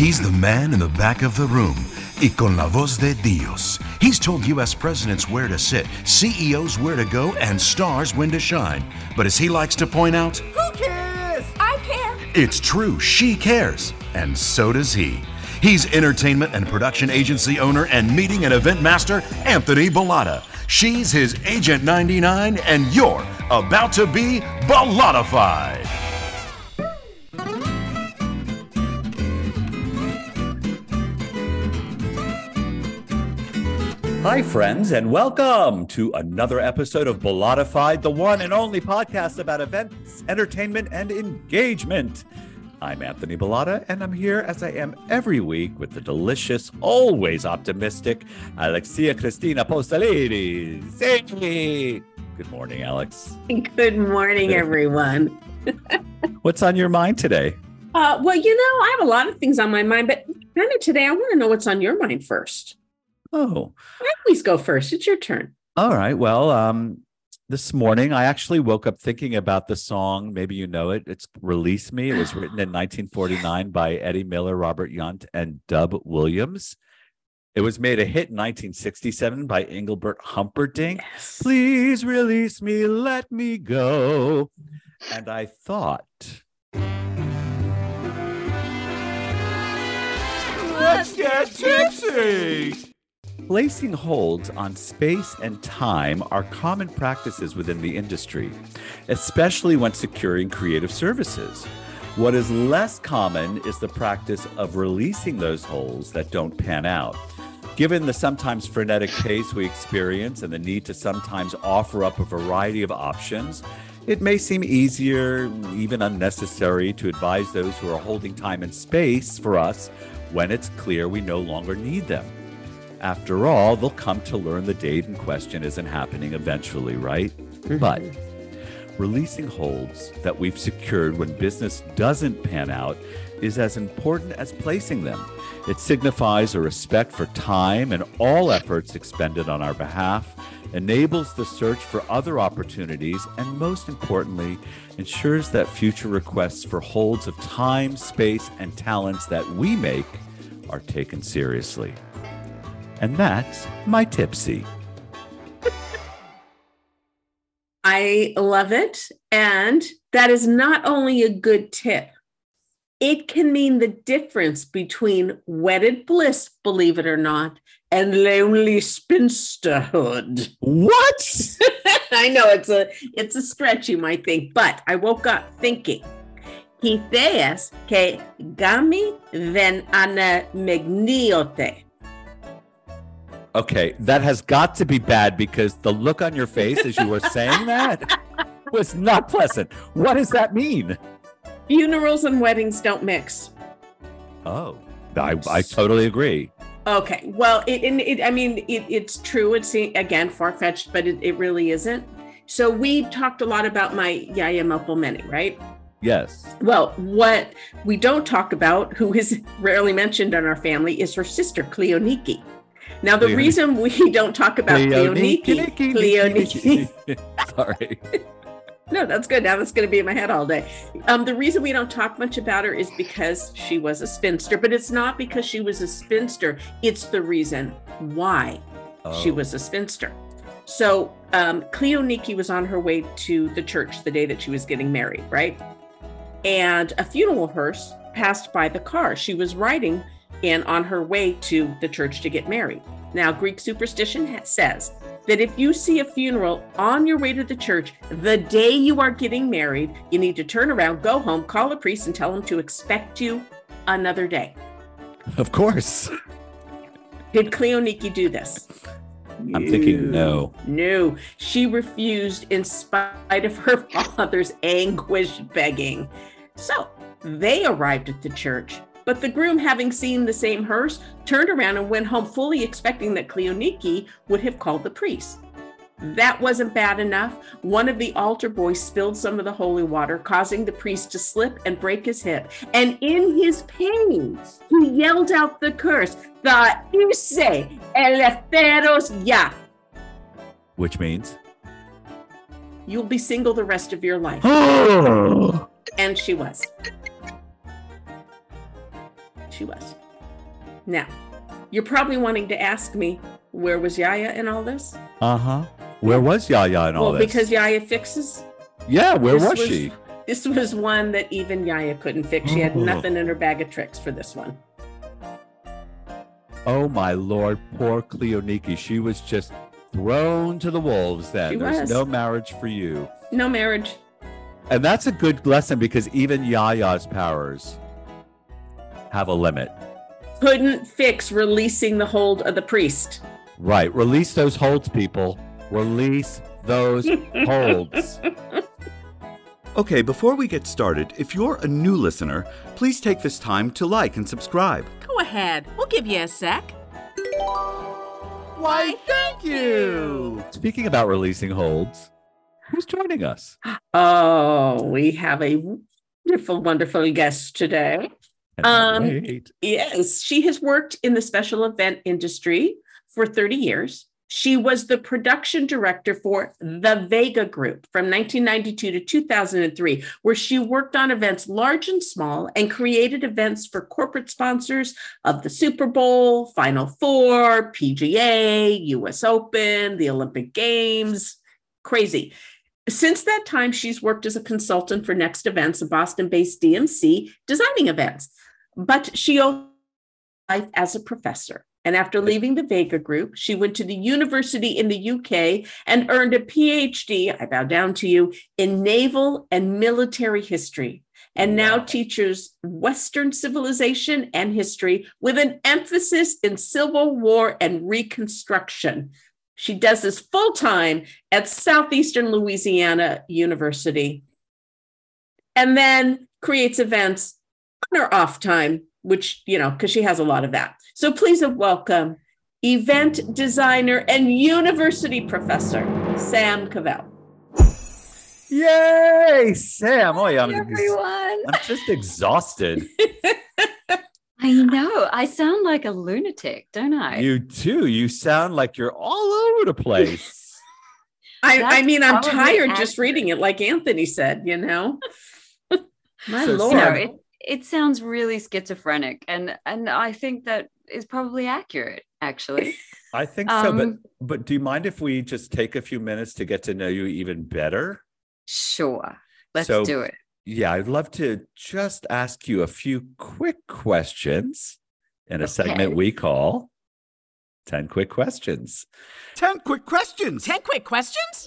He's the man in the back of the room. Y con la voz de Dios. He's told U.S. presidents where to sit, CEOs where to go, and stars when to shine. But as he likes to point out, Who cares? I care. it's true, she cares. And so does he. He's entertainment and production agency owner and meeting and event master, Anthony Bollotta. She's his Agent 99, and you're about to be Bollottafied. Hi, friends, and welcome to another episode of Bollottafied, the one and only podcast about events, entertainment, and engagement. I'm Anthony Bollotta, and I'm here as I am every week with the delicious, always optimistic Alexia Cristina Postolides. Hey! Good morning, Alex. Good morning, everyone. What's on your mind today? Uh, well, you know, I have a lot of things on my mind, but kind of today, I want to know what's on your mind first. Oh, I always go first. It's your turn. all right. Well, um, this morning I actually woke up thinking about the song. Maybe you know it. It's "Release Me." It was written in 1949 by Eddie Miller, Robert Yount, and Dub Williams. It was made a hit in 1967 by Engelbert Humperdinck. Yes. Please release me, let me go. And I thought, Let's get tipsy. Placing holds on space and time are common practices within the industry, especially when securing creative services. What is less common is the practice of releasing those holds that don't pan out. Given the sometimes frenetic pace we experience and the need to sometimes offer up a variety of options, it may seem easier, even unnecessary, to advise those who are holding time and space for us when it's clear we no longer need them. After all, they'll come to learn the date in question isn't happening eventually, right? Mm-hmm. But releasing holds that we've secured when business doesn't pan out is as important as placing them. It signifies a respect for time and all efforts expended on our behalf, enables the search for other opportunities, and most importantly, ensures that future requests for holds of time, space, and talents that we make are taken seriously. And that's my tipsy. I love it. And that is not only a good tip, it can mean the difference between wedded bliss, believe it or not, and lonely spinsterhood. What? I know it's a it's a stretch, you might think, but I woke up thinking. Quiteas que gami ven ana megniote. Okay, that has got to be bad because the look on your face as you were saying that was not pleasant. What does that mean? Funerals and weddings don't mix. Oh, I, I totally agree. Okay, well, it, it, it I mean, it, it's true. It's again far fetched, but it, it really isn't. So we talked a lot about my Yaya Mopomeni, right? Yes. Well, what we don't talk about, who is rarely mentioned in our family, is her sister Cleoniki. Now, the Cleoniki. reason we don't talk about Cleoniki, Cleoniki, Sorry. no, that's good. Now that's going to be in my head all day. Um, the reason we don't talk much about her is because she was a spinster, but it's not because she was a spinster. It's the reason why she Oh. was a spinster. So um, Cleoniki was on her way to the church the day that she was getting married, right? And a funeral hearse passed by the car. She was riding in on her way to the church to get married. Now, Greek superstition ha- says that if you see a funeral on your way to the church the day you are getting married, you need to turn around, go home, call a priest, and tell him to expect you another day. Of course. Did Cleoniki do this? I'm thinking no. No, she refused in spite of her father's anguished begging. So they arrived at the church, but the groom, having seen the same hearse, turned around and went home fully expecting that Cleoniki would have called the priest. That wasn't bad enough. One of the altar boys spilled some of the holy water, causing the priest to slip and break his hip. And in his pain, he yelled out the curse, the Ise Eleftheros Ya. Which means You'll be single the rest of your life. And she was. She was. Now, you're probably wanting to ask me, where was Yaya in all this? Uh huh. Where was Yaya in all well, this? because Yaya fixes. yeah, where this was, she? This was one that even Yaya couldn't fix. She had Oh. nothing in her bag of tricks for this one. Oh my lord, poor Cleoniki. She was just thrown to the wolves then. She There's was. no marriage for you. No marriage. And that's a good lesson because even Yaya's powers have a limit. Couldn't fix releasing the hold of the priest. Right. Release those holds, people. Release those holds. Okay, before we get started, if you're a new listener, please take this time to like and subscribe. Go ahead. We'll give you a sec. Why, thank you! Speaking about releasing holds, who's joining us? Oh, we have a wonderful, wonderful guest today. Um. Yes, she has worked in the special event industry for 30 years. She was the production director for the Vega Group from 1992 to 2003, where she worked on events large and small and created events for corporate sponsors of the Super Bowl, Final Four, PGA, US Open, the Olympic Games. Crazy. Since that time, she's worked as a consultant for NXT Events, a Boston based DMC, designing events. But she also life as a professor. And after leaving the Vega Group, she went to the university in the UK and earned a PhD, I bow down to you, in naval and military history, and now teaches Western civilization and history with an emphasis in Civil War and Reconstruction. She does this full time at Southeastern Louisiana University and then creates events on her off time, which, you know, because she has a lot of that. So please welcome event designer and university professor, Sam Cavell. Yay, Sam. Oh, yeah, I'm, ex- everyone. I'm just exhausted. I know. I sound like a lunatic, don't I? You too. You sound like you're all over the place. I, I mean, I'm probably tired just reading it, like Anthony said, you know? My So, Lord. you Sam- it, it sounds really schizophrenic, and and I think that is probably accurate, actually. I think so, but Um, but do you mind if we just take a few minutes to get to know you even better? Sure, let's So- do it. Yeah, I'd love to just ask you a few quick questions in a segment we call 10 quick questions. 10 quick questions. Ten quick questions?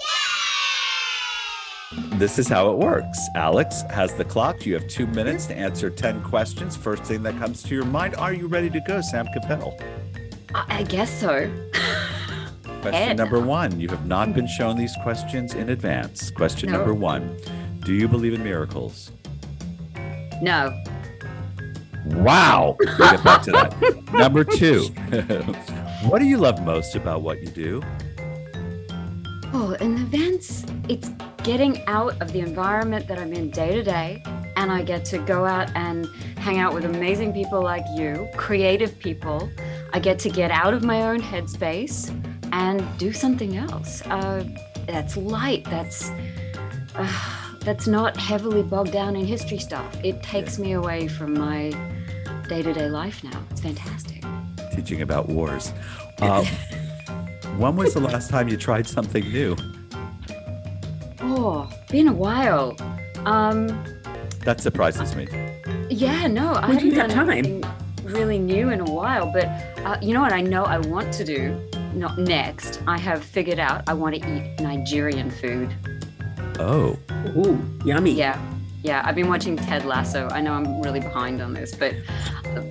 This is how it works. Alex has the clock. You have two minutes to answer 10 questions. First thing that comes to your mind. Are you ready to go, Sam Cavell? I, guess so. Question number one. You have not been shown these questions in advance. Question No. number one Do you believe in miracles? no, Wow. We'll get back to that. Number two. what do you love most about what you do? Oh, in events, it's getting out of the environment that I'm in day to day. And I get to go out and hang out with amazing people like you, creative people. I get to get out of my own headspace and do something else. Uh, that's light. That's uh, that's not heavily bogged down in history stuff. It takes me away from my day-to-day life now. It's fantastic. Teaching about wars. Um, when was the last time you tried something new? Oh, been a while. Um, That surprises me. Yeah, no, I When do haven't you have done time? anything really new in a while. But uh, you know what? I know I want to do. Not next. I have figured out I want to eat Nigerian food. Oh, Ooh, yummy. Yeah, yeah. I've been watching Ted Lasso. I know I'm really behind on this, but uh,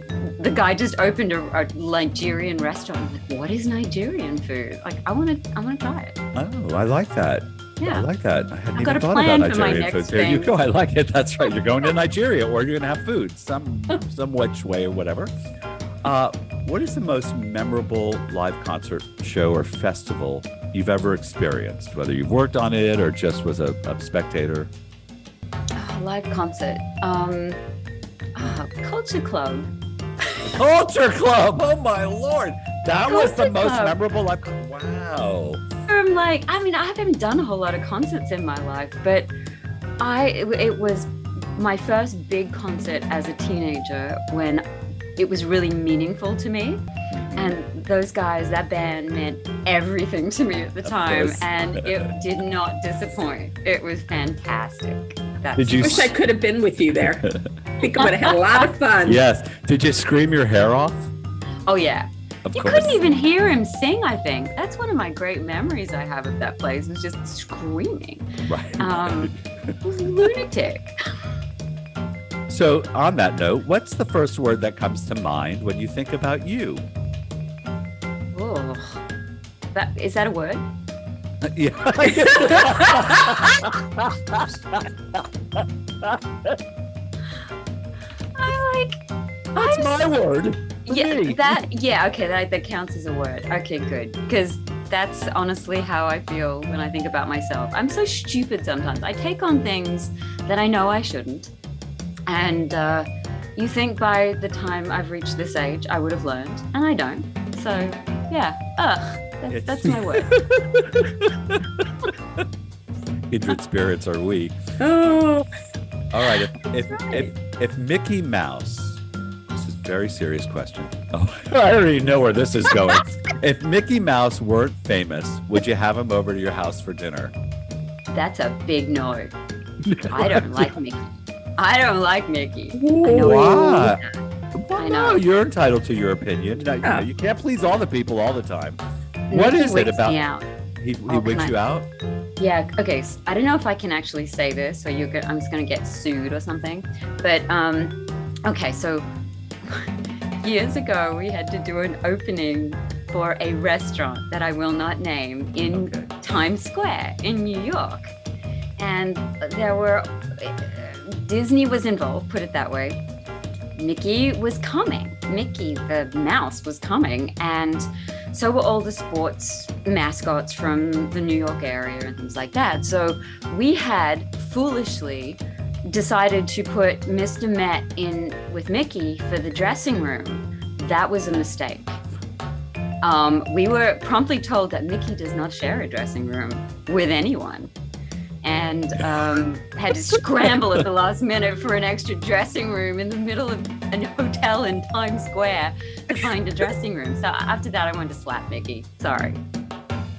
the guy just opened a, a Nigerian restaurant. Like, what is Nigerian food? Like, I want to, I want to try it. oh, I like that. Yeah. I like that. I hadn't I've got even a thought about Nigerian food. There you go. I like it. That's right. You're going to Nigeria, or you're going to have food, some some which way or whatever. Uh, what is the most memorable live concert show or festival you've ever experienced? Whether you've worked on it or just was a, a spectator. Oh, live concert. Um, ah, Culture Club. Culture Club. Oh my lord, that was the Culture most Club. memorable live. con- Wow. I'm like, I mean, I haven't done a whole lot of concerts in my life, but I it, it was my first big concert as a teenager when it was really meaningful to me. And those guys, that band meant everything to me at the Of time, course. and it did not disappoint. It was fantastic. That's Did you Wish I could have been with you there. I think I would have had a lot of fun. Yes. Did you scream your hair off? Oh yeah. Of You course. couldn't even hear him sing, I think. That's one of my great memories I have of that place, was just screaming. Right. Um, it was lunatic. So, on that note, what's the first word that comes to mind when you think about you? Oh, that is that a word? yeah. I like. That's I'm my word. Yeah, me. that. Yeah, okay, that that counts as a word. Okay, good, because that's honestly how I feel when I think about myself. I'm so stupid sometimes. I take on things that I know I shouldn't, and uh, you think by the time I've reached this age, I would have learned, and I don't. So yeah, ugh, that's, It's- that's my word. Kindred spirits are we. Oh, All right. If if, right. if if Mickey Mouse, this is a very serious question. Oh, I already know where this is going. if Mickey Mouse weren't famous, would you have him over to your house for dinner? That's a big no. I don't like Mickey. I don't like Mickey. I know Why? It. Well, I no, you're entitled to your opinion. No, you, know, Oh. you can't please all the people all the time. What Mickey it about? Me out. He, he Oh, wigs you out. Yeah. Okay. I don't know if I can actually say this, or you're. Go- I'm just gonna get sued or something. But um, okay. So years ago, we had to do an opening for a restaurant that I will not name in Okay. Times Square in New York, and there were Disney was involved. Put it that way. Mickey was coming. Mickey, the mouse, was coming, and so were all the sports mascots from the New York area and things like that. So we had foolishly decided to put Mr. Met in with Mickey for the dressing room. That was a mistake. Um, we were promptly told that Mickey does not share a dressing room with anyone. And um, had to scramble at the last minute for an extra dressing room in the middle of a hotel in Times Square to find a dressing room. So after that, I wanted to slap Mickey. Sorry.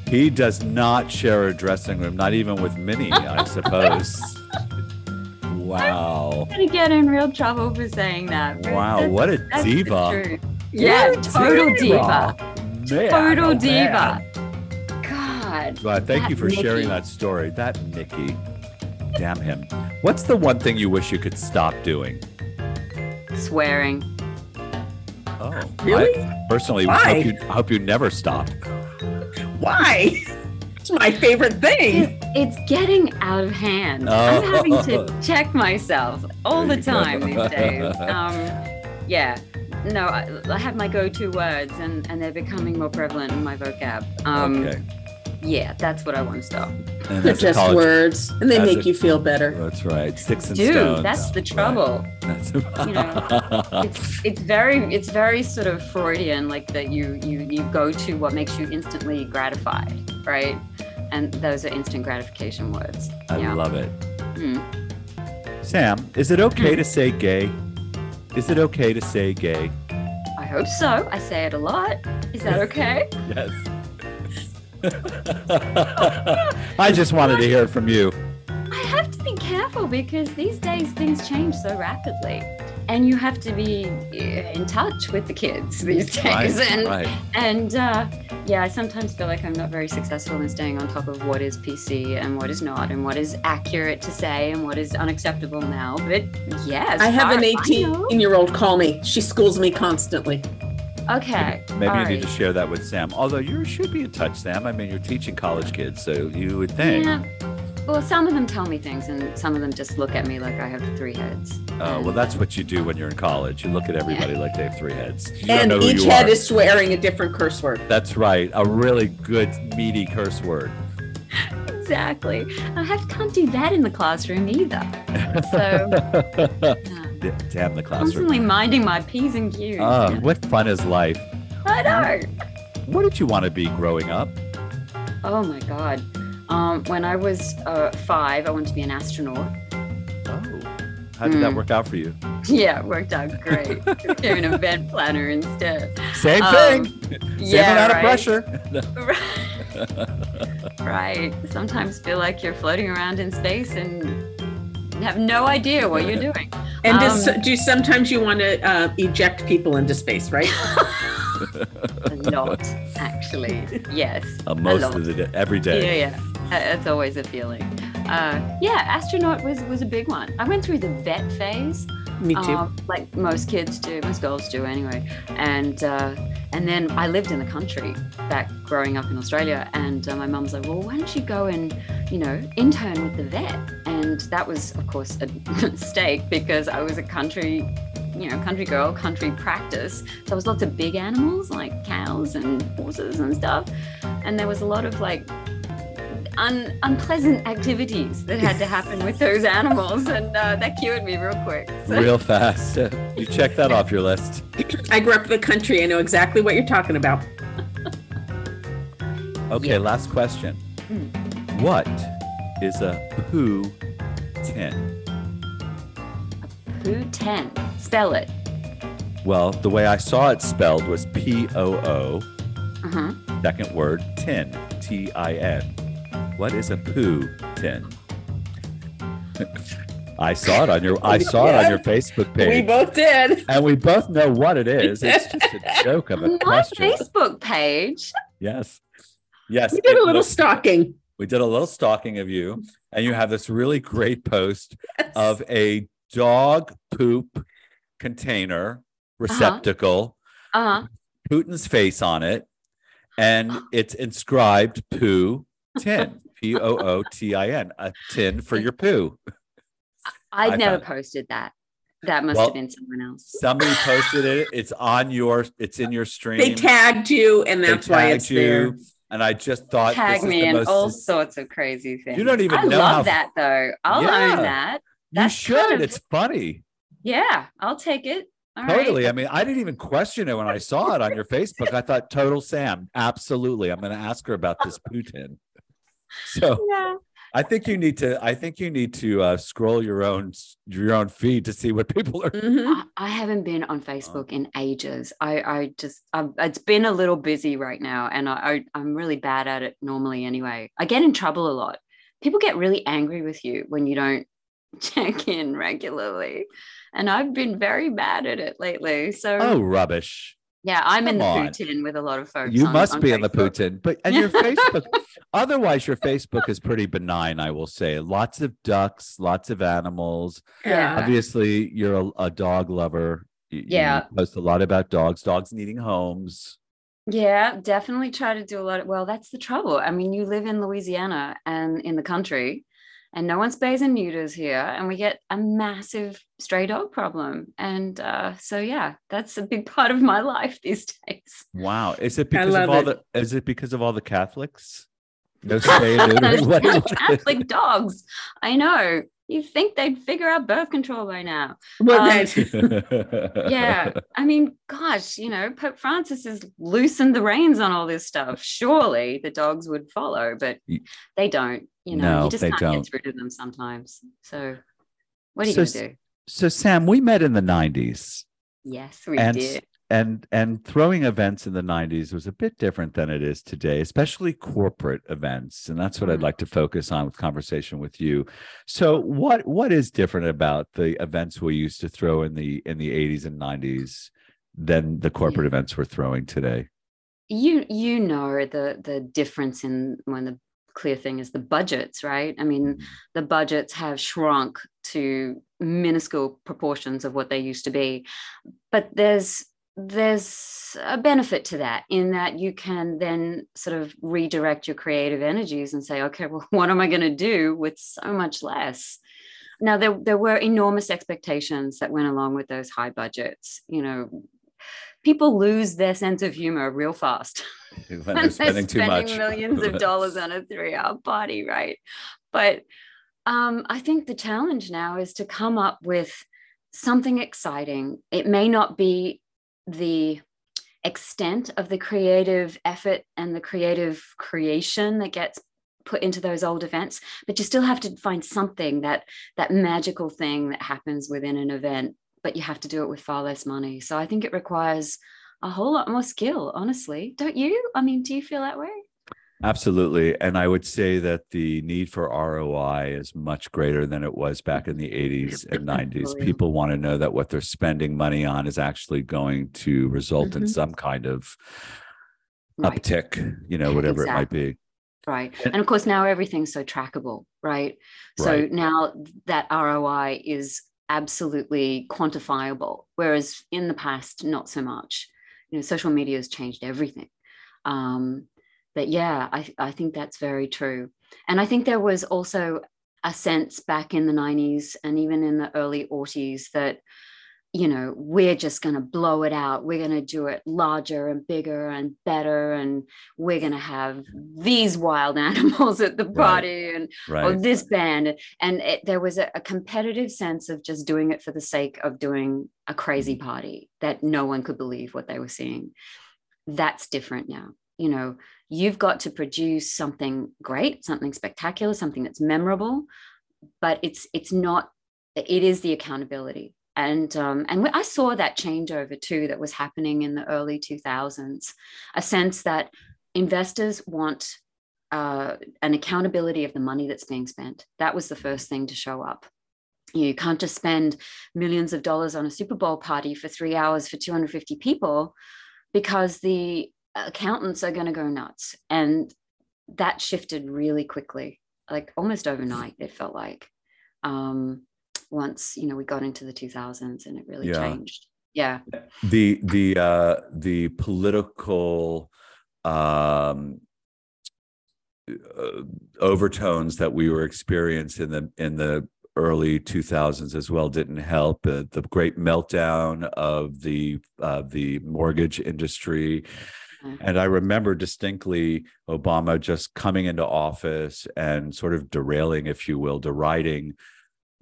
He does not share a dressing room, not even with Minnie, I suppose. Wow. I'm gonna get in real trouble for saying that. Wow, that's- what a diva. Yeah, What a total diva. Man, Total oh, diva. man. God. Well, thank that you for sharing that story. That Mickey. Damn him. What's the one thing you wish you could stop doing? Swearing. Oh, Really? I personally Why? hope you, I hope you never stop. why? It's my favorite thing. It's, it's getting out of hand. I'm having Oh. to check myself all There the time these days. Um, yeah. No, I, I have my go-to words, and, and they're becoming more prevalent in my vocab. Um, okay. Yeah, that's what I want to stop. And They're just college- words, and they make a- you feel better. That's right. Sticks and Dude, stones. that's the Right. trouble. That's know, it's it's very it's very sort of Freudian, like that you you you go to what makes you instantly gratified, right? And those are instant gratification words. I yeah. love it. Mm. Sam, is it okay Hmm. to say gay? Is it okay to say gay? I hope so. I say it a lot. Is that okay? Yes. I just wanted to hear it from you. I have to be careful because these days things change so rapidly. And you have to be uh, in touch with the kids these days. Right, and right. And uh, yeah, I sometimes feel like I'm not very successful in staying on top of what is PC and what is not, and what is accurate to say and what is unacceptable now. But yes, I have an as I know- 18 year old call me. She schools me constantly. Okay. Maybe all you need to share that with Sam. Although you should be in touch, Sam. I mean, you're teaching college kids, so you would think. Yeah. Well, some of them tell me things, and some of them just look at me like I have three heads. Oh, well, that's what you do when you're in college. You look at everybody like they have three heads. You and each head are. is swearing a different curse word. That's right. A really good, meaty curse word. Exactly. I have, can't do that in the classroom either. So, uh, yeah. Damn the classroom. constantly minding my P's and Q's. Yeah. what fun is life? I know. What did you want to be growing up? Oh my God. Um, when I was uh, five, I wanted to be an astronaut. Oh, How did that Mm. work out for you? Yeah, it worked out great. Became an event planner instead. Same Um, thing. Same yeah, amount right. of pressure. right. Sometimes feel like you're floating around in space and have no idea what you're doing. And does, Um, do sometimes you want to uh, eject people into space, right? A lot, actually. Yes. Uh, a most lot. of the day, every day. Yeah, yeah. Uh, That's always a feeling. Uh, yeah, astronaut was was a big one. I went through the vet phase, Me too. um, like most kids do, most girls do anyway. And uh, and then I lived in the country back growing up in Australia, and uh, my mum's like, well, why don't you go and you know intern with the vet? And that was, of course, a mistake because I was a country. You know, country girl, country practice. So there was lots of big animals like cows and horses and stuff. And there was a lot of like un- unpleasant activities that had to happen with those animals, and uh, that cured me real quick. So, Real fast. You check that off your list. I grew up in the country. I know exactly what you're talking about. Okay, Yeah. last question. Hmm. What is a poo tin? A poo ten, spell it. Well, the way I saw it spelled was P O O, Uh huh. second word, tin, T I N. What is a poo tin? I saw it on your I saw it on your Facebook page. We both did. and we both know what it is. It's just a joke of a My question. Facebook page. Yes. Yes. We did a little looks- stalking. we did a little stalking of you, and you have this really great post of a dog poop container receptacle, Uh huh. Putin's face on it, and it's inscribed poo tin, P O O T I N, a tin for your poo. I'd I never found- posted that. That must Well, have been someone else. Somebody posted it. It's on your. It's in your stream. They tagged you, and that's why tagged it's there. and I just thought Tag this is me the in most. all sorts of crazy things. You don't even I know love how- that though. I'll Yeah. own that. you should. kind of- It's funny. Yeah, I'll take it. All right. Totally. I mean, I didn't even question it when I saw it on your Facebook. I thought, total Sam. Absolutely. I'm going to ask her about this Putin. So Yeah. I think you need to. I think you need to uh, scroll your own your own feed to see what people are. Mhm. I, I haven't been on Facebook in ages. I, I just, I've, it's been a little busy right now, and I, I, I'm really bad at it normally anyway. I get in trouble a lot. People get really angry with you when you don't check in regularly, and I've been very bad at it lately. So Oh, rubbish! Yeah, I'm in the come poo on. tin with a lot of folks. You on- must on be in the Putin, but and your Facebook. otherwise, your Facebook is pretty benign. I will say, lots of ducks, lots of animals. Yeah. Obviously, you're a, a dog lover. You- you Yeah. post a lot about dogs, dogs needing homes. Yeah, definitely try to do a lot of, well, that's the trouble. I mean, you live in Louisiana and in the country, and no one spays and neuters here, and we get a massive stray dog problem. And uh, so, yeah, that's a big part of my life these days. Wow. Is it because of all it. the is it because of all the Catholics? No spay and neuter? Those What- poor what- Catholic dogs. I know. You think they'd figure out birth control by now. Um, yeah i mean gosh you know pope francis has loosened the reins on all this stuff surely the dogs would follow but they don't you know No, you just can't don't. get through to them sometimes so what are you So gonna do So Sam, we met in the 90s. yes we and did and and throwing events in the 90s was a bit different than it is today especially corporate events. And that's what i'd Mhm. like to focus on with conversation with you. So what what is different about the events we used to throw in the in the 80s and 90s than the corporate events we're throwing today? You you know the the difference in when the clear thing is the budgets right? I mean the budgets have shrunk to minuscule proportions of what they used to be. But there's there's a benefit to that in that you can then sort of redirect your creative energies and say okay well what am i going to do with so much less now there, there were enormous expectations that went along with those high budgets you know people lose their sense of humor real fast when when they're spending too much millions of dollars on a three-hour party, right? But um, I think the challenge now is to come up with something exciting. It may not be the extent of the creative effort and the creative creation that gets put into those old events but you still have to find something that that magical thing that happens within an event but you have to do it with far less money. So i think it requires a whole lot more skill honestly. Don't you? I mean do you feel that way Absolutely. And I would say that the need for ROI is much greater than it was back in the 80s and 90s. People want to know that what they're spending money on is actually going to result mm-hmm. in some kind of right. uptick, you know, whatever exactly. it might be. Right. And, of course, now everything's so trackable, right? So right. now that ROI is absolutely quantifiable, whereas in the past, not so much. You know, social media has changed everything. Um, but yeah, I, I think that's very true. And I think there was also a sense back in the 90s and even in the early 80s that, you know, we're just going to blow it out. We're going to do it larger and bigger and better. And we're going to have these wild animals at the party right. and right. or this band. And it, there was a, a competitive sense of just doing it for the sake of doing a crazy party that no one could believe what they were seeing. That's different now you know you've got to produce something great something spectacular something that's memorable but it's it's not it is the accountability. And um, and I saw that changeover too that was happening in the early 2000s a sense that investors want uh, an accountability of the money that's being spent. That was the first thing to show up. You can't just spend millions of dollars on a super bowl party for three hours for 250 people because the accountants are going to go nuts. And that shifted really quickly, like almost overnight, it felt like. Um, once you know we got into the 2000s and it really yeah. changed yeah the the uh the political um uh, overtones that we were experiencing in the in the early 2000s as well didn't help uh, the great meltdown of the uh, the mortgage industry Mm-hmm. And I remember distinctly Obama just coming into office and sort of derailing, if you will, deriding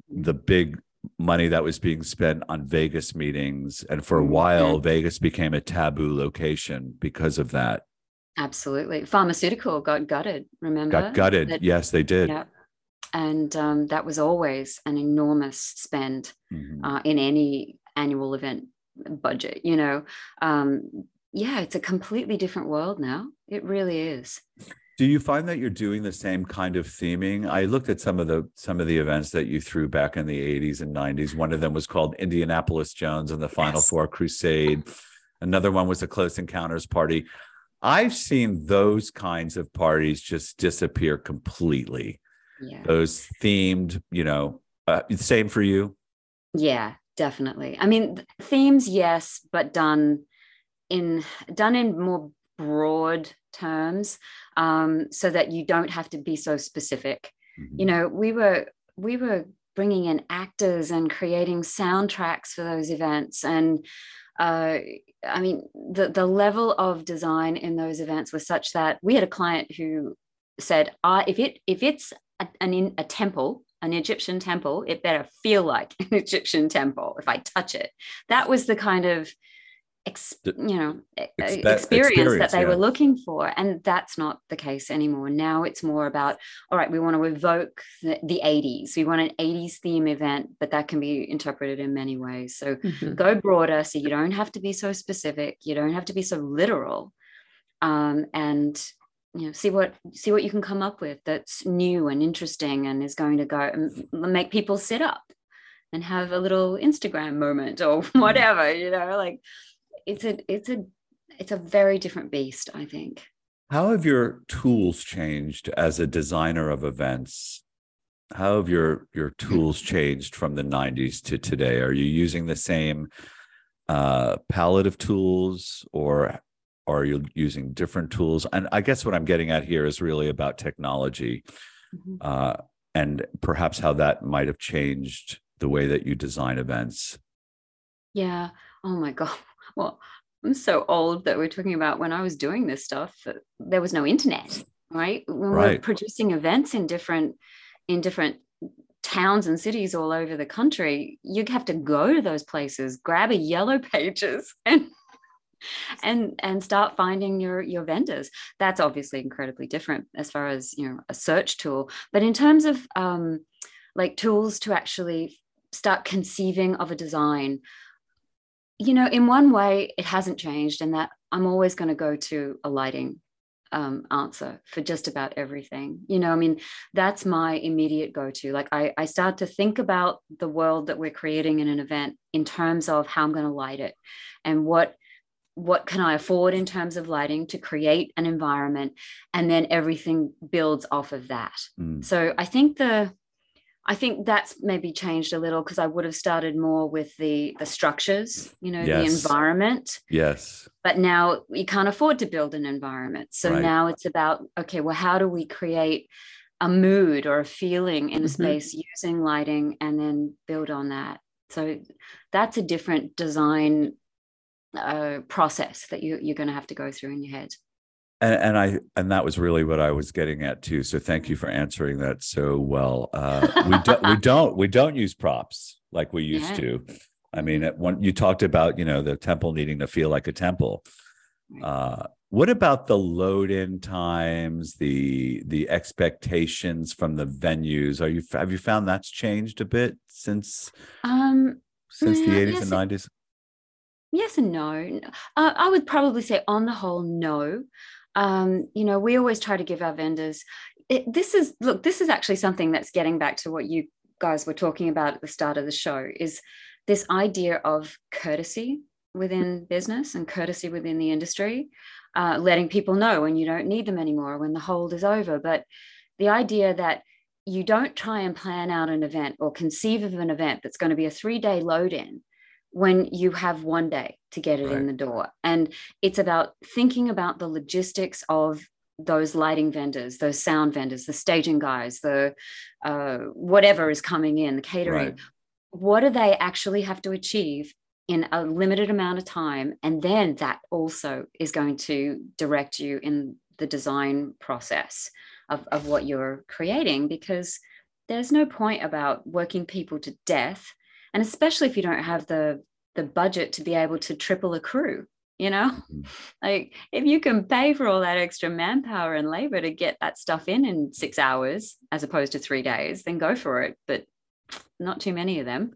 the big money that was being spent on Vegas meetings. And for a mm-hmm. while, Vegas became a taboo location because of that. Absolutely. Pharmaceutical got gutted, remember? Got gutted. That, yes, they did. Yeah. And um, that was always an enormous spend mm-hmm. uh, in any annual event budget, you know. Um, yeah, it's a completely different world now. It really is. Do you find that you're doing the same kind of theming? I looked at some of the some of the events that you threw back in the 80s and 90s. One of them was called Indianapolis Jones and the Final yes. Four Crusade. Another one was a Close Encounters party. I've seen those kinds of parties just disappear completely. Yeah. Those themed, you know, uh, same for you? Yeah, definitely. I mean, themes, yes, but done in done in more broad terms um, so that you don't have to be so specific mm-hmm. you know we were we were bringing in actors and creating soundtracks for those events and uh, I mean, the the level of design in those events was such that we had a client who said, uh, "If it if it's a, an a temple, an Egyptian temple, it better feel like an Egyptian temple if I touch it." That was the kind of ex, you know Expe- experience, experience, that they yeah. were looking for and that's not the case anymore now it's more about all right we want to evoke the, the 80s we want an 80s theme event but that can be interpreted in many ways so mm-hmm. go broader so you don't have to be so specific you don't have to be so literal um, and you know see what see what you can come up with that's new and interesting and is going to go and make people sit up and have a little instagram moment or whatever you know like it's a it's a it's a very different beast i think. How have your tools changed as a designer of events? How have your your tools changed from the 90s to today? Are you using the same uh, palette of tools or are you using different tools? And i guess what i'm getting at here is really about technology mm-hmm. uh, and perhaps how that might have changed the way that you design events. Yeah. Oh my god well, I'm so old that we're talking about when I was doing this stuff, there was no internet, right? When right. we are producing events in different in different towns and cities all over the country, you'd have to go to those places, grab a yellow pages and and and start finding your your vendors that's obviously incredibly different as far as you know a search tool but in terms of um like tools to actually start conceiving of a design you know in one way it hasn't changed and that i'm always going to go to a lighting um, answer for just about everything. You know, I mean, that's my immediate go to. Like, I, I start to think about the world that we're creating in an event in terms of how I'm going to light it and what what can I afford in terms of lighting to create an environment, and then everything builds off of that. Mm. So I think the I think that's maybe changed a little because I would have started more with the the structures, you know, yes. the environment. Yes. But now you can't afford to build an environment. So right. now it's about okay, well, how do we create a mood or a feeling in a mm-hmm. space using lighting and then build on that. So that's a different design uh, process that you, you're going to have to go through in your head and, and, I and that was really what I was getting at too. So thank you for answering that so well. Uh, we don't we don't we don't use props like we used yeah. to. I mean, when you talked about you know the temple needing to feel like a temple. Uh, what about the load in times, the the expectations from the venues? Are you have you found that's changed a bit since um, since the eighties yes, and nineties? Yes and no. Uh, I would probably say, on the whole, no um, you know, we always try to give our vendors. It, this is look. This is actually something that's getting back to what you guys were talking about at the start of the show. Is this idea of courtesy within business and courtesy within the industry, uh, letting people know when you don't need them anymore, when the hold is over. But the idea that you don't try and plan out an event or conceive of an event that's going to be a three day load in when you have one day to get it right. in the door. And it's about thinking about the logistics of those lighting vendors, those sound vendors, the staging guys, the uh, whatever is coming in, the catering. Right. What do they actually have to achieve in a limited amount of time? And then that also is going to direct you in the design process of, of what you're creating because there's no point about working people to death and especially if you don't have the the budget to be able to triple a crew you know? Mm-hmm. like if you can pay for all that extra manpower and labor to get that stuff in in six hours as opposed to three days then go for it. But not too many of them.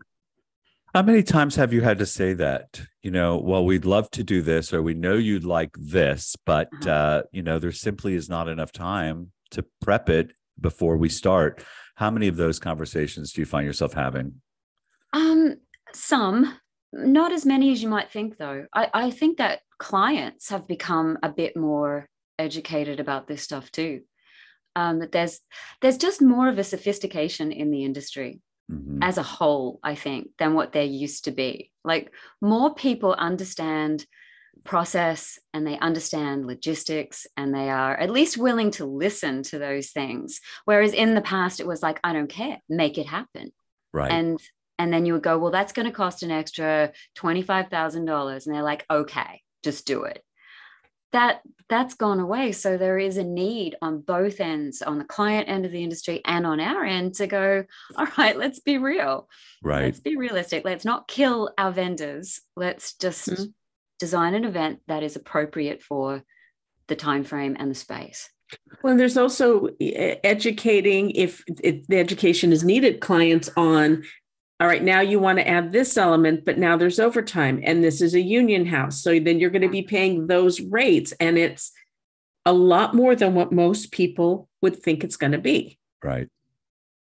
How many times have you had to say that you know well we'd love to do this or we know you'd like this but uh-huh. uh, you know there simply is not enough time to prep it before we start. How many of those conversations do you find yourself having um some not as many as you might think though. I, I think that clients have become a bit more educated about this stuff too. Um, that there's there's just more of a sophistication in the industry mm-hmm. as a whole i think than what there used to be. Like more people understand process and they understand logistics and they are at least willing to listen to those things. Whereas in the past it was like i don't care. Make it happen. Right. And and then you would go well that's going to cost an extra $25000 and they're like okay just do it. That that's gone away. So there is a need on both ends on the client end of the industry and on our end to go all right let's be real. Right. Let's be realistic. Let's not kill our vendors. Let's just mm-hmm. design an event that is appropriate for the time frame and the space. Well, there's also educating if, if the education is needed clients on all right, now you want to add this element, but now there's overtime and this is a union house. So then you're going to be paying those rates. And it's a lot more than what most people would think it's going to be. Right.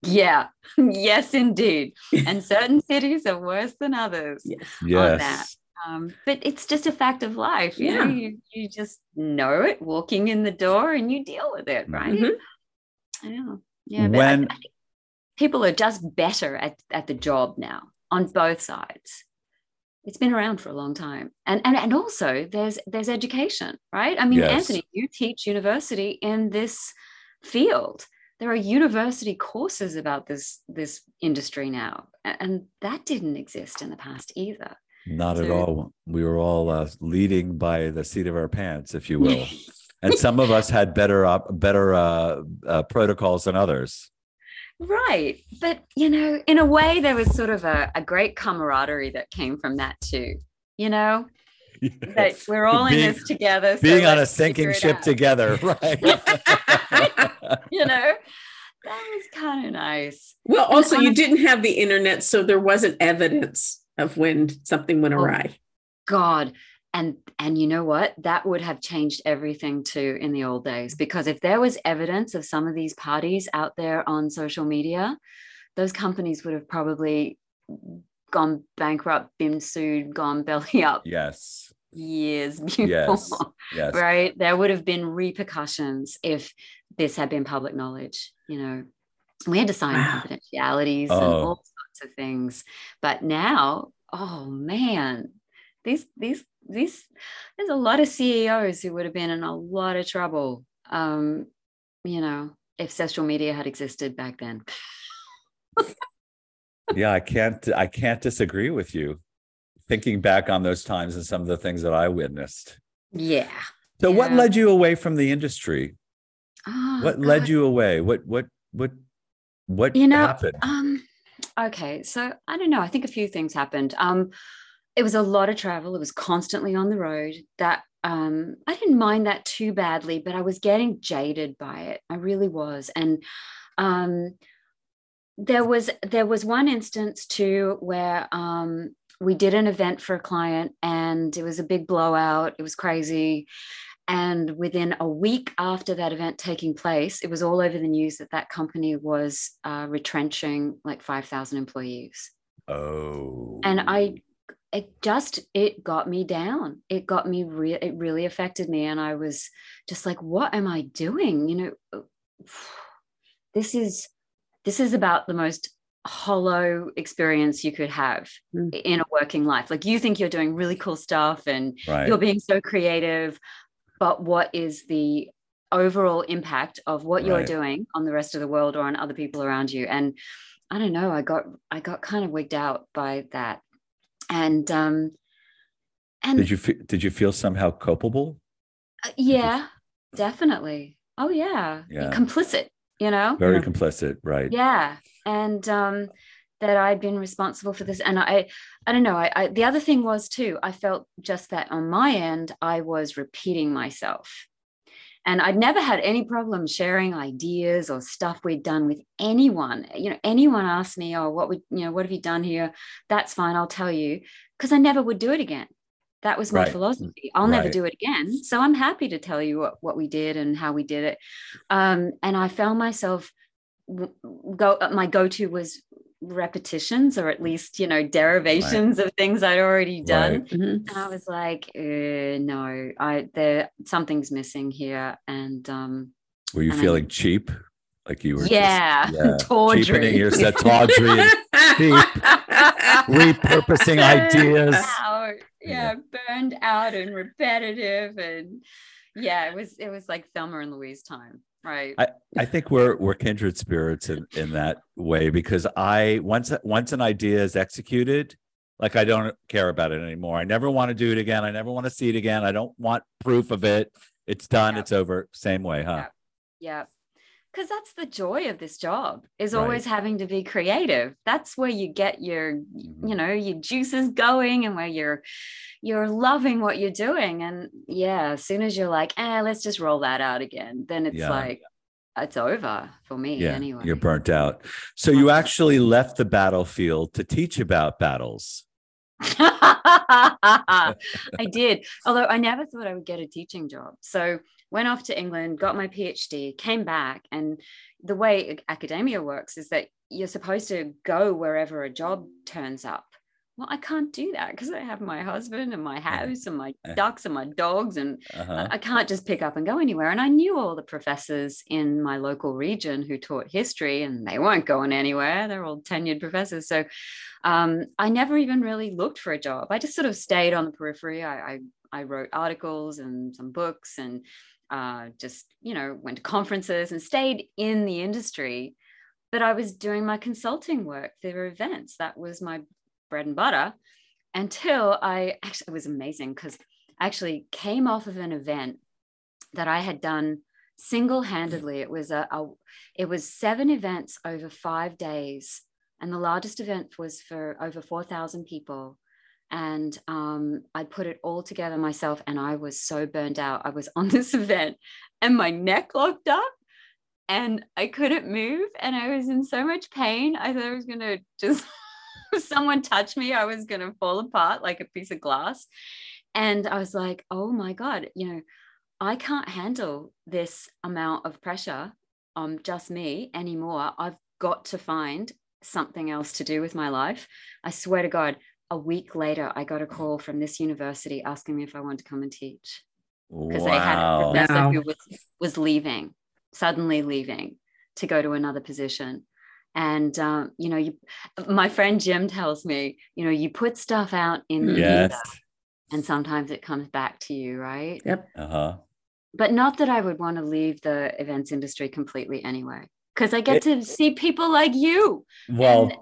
Yeah. Yes, indeed. And certain cities are worse than others. Yes. yes. Um, but it's just a fact of life. You yeah. know, you, you just know it walking in the door and you deal with it, right? Mm-hmm. I know. Yeah. When I, I people are just better at, at the job now on both sides. It's been around for a long time. And and, and also there's there's education right? I mean yes. anthony you teach university in this field. There are university courses about this this industry now and that didn't exist in the past either. Not so, at all. We were all uh, leading by the seat of our pants if you will. And some of us had better uh, better uh, uh, protocols than others Right. But, you know, in a way, there was sort of a, a great camaraderie that came from that too, you know? that we're all in this together. so Being on a sinking ship out. together, right? you know, that was kind of nice. Well, And also, you honestly- didn't have the internet, so there wasn't evidence of when something went Oh. awry. God. And and you know what? That would have changed everything too in the old days. Mm. Because if there was evidence of some of these parties out there on social media, those companies would have probably gone bankrupt, been sued, gone belly up yes. years before. Yes. Yes. Right. There would have been repercussions if this had been public knowledge, you know. We had to sign confidentialities and Oh. all sorts of things. But now, oh man, these these these there's a lot of CEOs who would have been in a lot of trouble. Um, you know, if social media had existed back then. Yeah, I can't I can't disagree with you. Thinking back on those times and some of the things that I witnessed. Yeah. So what led you away from the industry? Oh, what led you away? What what what what you know happened? um okay so i don't know i think a few things happened um it was a lot of travel. It was constantly on the road. That um i didn't mind that too badly but i was getting jaded by it. I really was. And um there was there was one instance too where um we did an event for a client and it was a big blowout. It was crazy. And within a week after that event taking place, it was all over the news that that company was uh, retrenching like 5,000 employees. oh. And I, it just, it got me down. It got me, re- it really affected me. And I was just like, what am I doing? You know, this is, this is about the most hollow experience you could have Mm. in a working life. Like you think you're doing really cool stuff and right. you're being so creative but what is the overall impact of what you're doing on the rest of the world or on other people around you and i don't know i got i got kind of wigged out by that and um and did you fe- did you feel somehow culpable? uh, yeah definitely oh yeah, Yeah. complicit you know Very complicit, right? yeah and um that i'd been responsible for this and i i don't know I, I the other thing was too i felt just that on my end i was repeating myself and i'd never had any problem sharing ideas or stuff we'd done with anyone. You know anyone asked me oh what would you know what have you done here? That's fine i'll tell you because i never would do it again. That was my Right. philosophy. I'll never do it again. So i'm happy to tell you what, what we did and how we did it. Um, and i found myself go my go-to was repetitions or at least you know derivations of things i'd already done Right. Mhm. and i was like uh, no i there something's missing here and um Were you And I- feeling cheap? Like you were yeah, just, yeah, tawdry. cheapening yourself, tawdry, and repurposing ideas. out. Yeah, burned out and repetitive and yeah, it was it was like Thelma and Louise time, right? I I think we're we're kindred spirits in, in that way because I once once an idea is executed, like I don't care about it anymore. I never want to do it again. I never want to see it again. I don't want proof of it. It's done. Yeah. It's over. Same way, huh? Yeah. Because that's the joy of this job is Right. always having to be creative. That's where you get your, Mhm. you know, your juices going and where you're you're loving what you're doing. And yeah, as soon as you're like, eh, let's just roll that out again, then it's Yeah. like it's over for me Yeah, anyway. you're burnt out. So you actually left the battlefield to teach about battles. I did, although I never thought I would get a teaching job. So went off to England, got my PhD, came back, and the way academia works is that you're supposed to go wherever a job turns up. Well, I can't do that because I have my husband and my house and my Uh. ducks and my dogs, and Uh-huh. I can't just pick up and go anywhere. And I knew all the professors in my local region who taught history, and they weren't going anywhere. They're all tenured professors. So um, I never even really looked for a job. I just sort of stayed on the periphery. I, I, I wrote articles and some books and uh, just, you know, went to conferences and stayed in the industry. But I was doing my consulting work for events. That was my bread and butter until I actually, it was amazing because actually came off of an event that I had done single-handedly. It was a, a it was seven events over five days and the largest event was for over 4,000 people. And um, I put it all together myself. And I was so burned out. I was on this event, and my neck locked up, and I couldn't move, and I was in so much pain. I thought I was gonna just if someone touched me, I was gonna fall apart like a piece of glass. And I was like, oh my god, you know, I can't handle this amount of pressure on just me anymore. I've got to find something else to do with my life. I swear to God, a week later, I got a call from this university asking me if I wanted to come and teach because they had a professor Wow. who was, was leaving, suddenly leaving to go to another position. And um, you know, you, my friend Jim tells me, you know, you put stuff out in the Yes. ether, and sometimes it comes back to you, right? Yep. Uh huh. But not that I would want to leave the events industry completely anyway, because I get to see people like you Well, and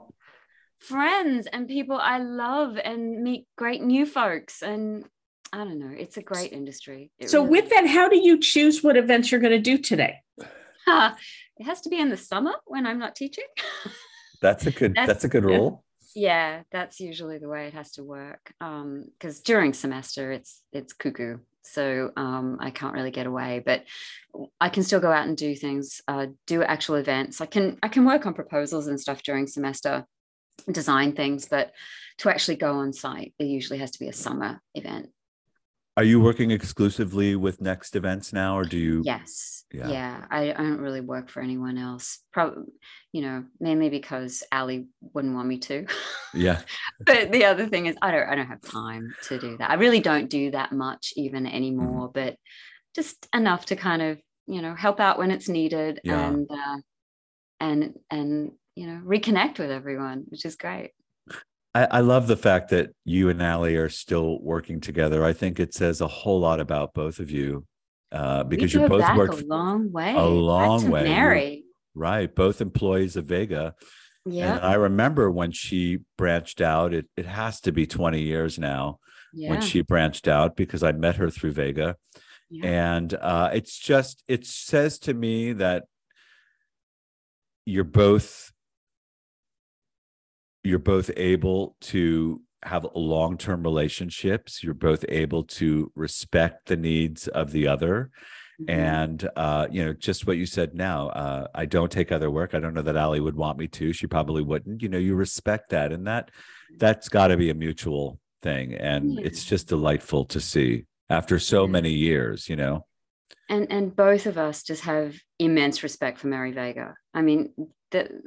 friends and people I love and meet great new folks. And I don't know, it's a great industry. It So, really with that, how do you choose what events you're going to do today? it has to be in the summer when I'm not teaching. that's a good. That's- That's a good rule. yeah, that's usually the way it has to work. Um, because during semester it's it's cuckoo. So um I can't really get away, but I can still go out and do things, uh, do actual events. I can I can work on proposals and stuff during semester, design things, but to actually go on site, it usually has to be a summer event. Are you working exclusively with NXT Events now, or do you? Yes. Yeah. Yeah. I, I don't really work for anyone else. Probably, you know, mainly because Ali wouldn't want me to. Yeah. but the other thing is I don't I don't have time to do that. I really don't do that much even anymore, Mm-hmm. but just enough to kind of, you know, help out when it's needed Yeah. and uh, and and you know, reconnect with everyone, which is great. I, I love the fact that you and Allie are still working together. I think it says a whole lot about both of you uh, because you both back work a long way. a long way. Mary. right, both employees of Vega. Yeah. And I remember when she branched out, it, it has to be 20 years now Yeah. when she branched out because I met her through Vega. yeah. And uh, it's just, it says to me that you're both you're both able to have long-term relationships you're both able to respect the needs of the other Mhm. and uh, you know just what you said now uh, i don't take other work i don't know that ali would want me to she probably wouldn't you know you respect that and that that's got to be a mutual thing and Yeah. it's just delightful to see after so Yeah. many years you know and and both of us just have immense respect for Mary Vega. I mean, the,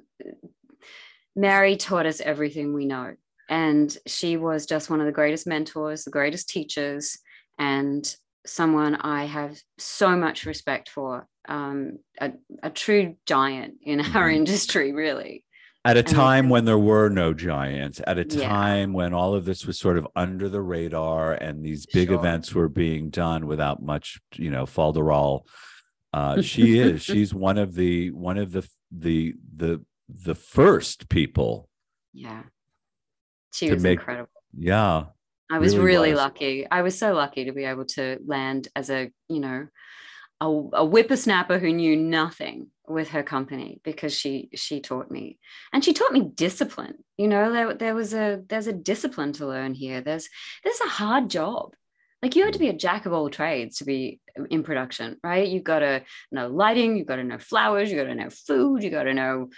Mary taught us everything we know, and she was just one of the greatest mentors, the greatest teachers, and someone I have so much respect for. Um, a, a true giant in our Mhm. industry, really. at a And time when there were no giants at a Yeah. time when all of this was sort of under the radar and these big Sure. events were being done without much you know falderall uh she is she's one of the one of the the the the first people Yeah, she was make- incredible. yeah I was really really was. lucky. I was so lucky to be able to land as a, you know, a, a whippersnapper who knew nothing with her company because she she taught me and she taught me discipline you know there, there was a there's a discipline to learn here there's there's a hard job like you have to be a jack of all trades to be in production right you've got to know lighting you've got to know flowers you've got to know food you've got to know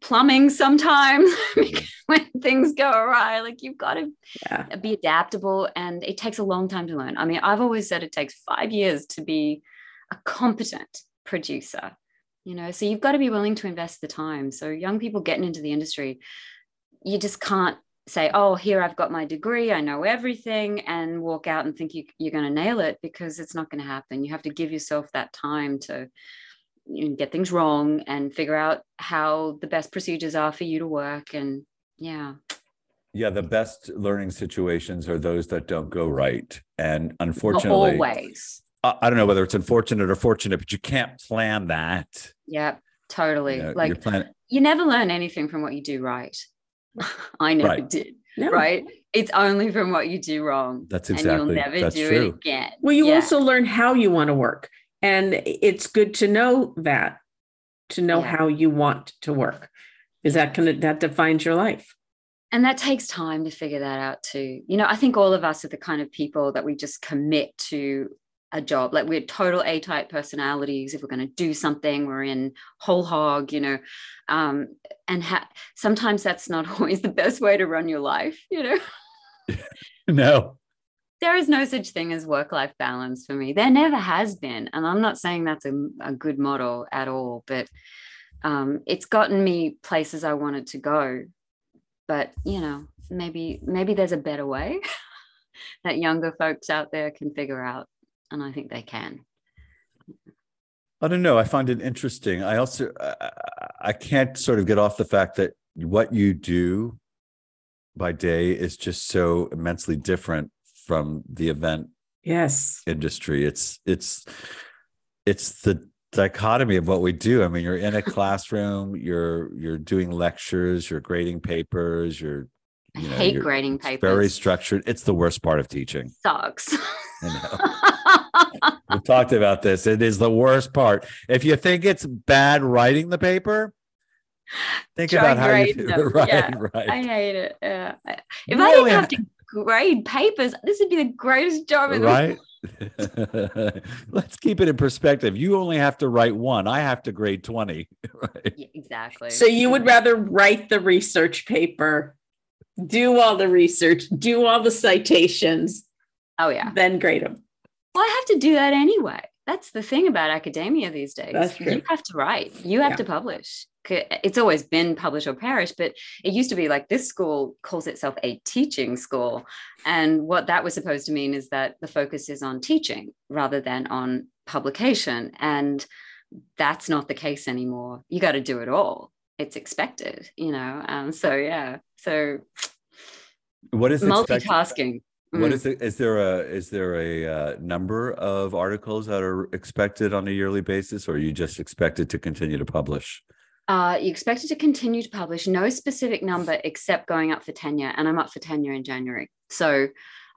plumbing sometimes mm-hmm. when things go awry like you've got to Yeah. be adaptable and it takes a long time to learn. I mean, I've always said it takes five years to be a competent producer, you know, so you've got to be willing to invest the time. So, young people getting into the industry, you just can't say, oh, here I've got my degree, I know everything, and walk out and think you, you're going to nail it because it's not going to happen. You have to give yourself that time to you know, get things wrong and figure out how the best procedures are for you to work. And yeah. yeah the best learning situations are those that don't go right and Not unfortunately always. I, I don't know whether it's unfortunate or fortunate but you can't plan that Yeah, totally. You know, like plan- you never learn anything from what you do right. I never Right. did. No. Right. It's only from what you do wrong. That's And exactly- you'll never that's do true. it again. Well, you Yeah. also learn how you want to work. And it's good to know that, to know Yeah. how you want to work. Is that gonna that defines your life? and that takes time to figure that out too you know i think all of us are the kind of people that we just commit to a job. Like we're total a type personalities. If we're going to do something we're in whole hog you know um, and ha- sometimes that's not always the best way to run your life you know? No. There is no such thing as work life balance for me. There never has been and i'm not saying that's a, a good model at all but um, it's gotten me places i wanted to go. But you know maybe maybe there's a better way that younger folks out there can figure out and i think they can i don't know i find it interesting i also I, I can't sort of get off the fact that what you do by day is just so immensely different from the event Yes. industry it's it's it's the dichotomy of what we do. I mean, you're in a classroom, you're you're doing lectures, you're grading papers, you're i you know, hate you're- grading it's papers very structured. It's the worst part of teaching. sucks We've talked about this. It is the worst part. If you think it's bad writing the paper, think Try about how you grading do them. it. Right, Yeah, right. I hate it. Yeah. If You I didn't have to grade papers, this would be the greatest job in the right? Let's keep it in perspective. You only have to write one. I have to grade 20. Right. Yeah, exactly. So you would rather write the research paper, do all the research, do all the citations, Oh yeah. then grade them. Well, I have to do that anyway. That's the thing about academia these days. That's true. You have to write. You have Yeah. to publish. It's always been publish or perish, but it used to be like this school calls itself a teaching school. And what that was supposed to mean is that the focus is on teaching rather than on publication. And that's not the case anymore. You got to do it all. It's expected, you know. Um, so yeah. So What is expected- multitasking. What Mm. is it? Is there a is there a uh, number of articles that are expected on a yearly basis, or are you just expected to continue to publish? Uh, you expected to continue to publish, no specific number except going up for tenure, and I'm up for tenure in January. So,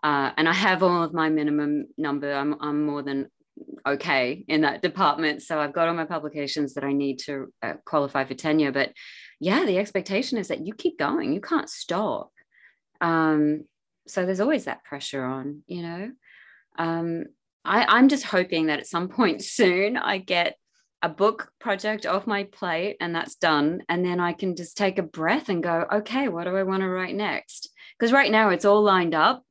uh, and I have all of my minimum number. I'm I'm more than okay in that department. So I've got all my publications that I need to uh, qualify for tenure. But yeah, the expectation is that you keep going. You can't stop. Um, so there's always that pressure on, you know. Um, I, I'm just hoping that at some point soon I get a book project off my plate and that's done and then i can just take a breath and go okay what do i want to write next because right now it's all lined up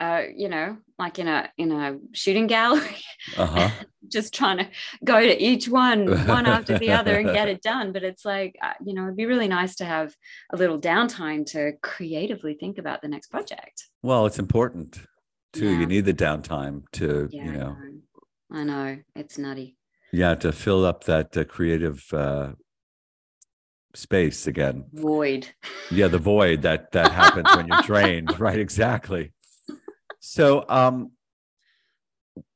uh you know like in a in a shooting gallery Uh huh. just trying to go to each one one after the other and get it done but it's like uh, you know it'd be really nice to have a little downtime to creatively think about the next project Well, it's important too. Yeah. You need the downtime to yeah you I know know. i know it's nutty yeah to fill up that uh, creative uh, space again. void Yeah, the void that that happens when you're drained. Right, exactly. So, um,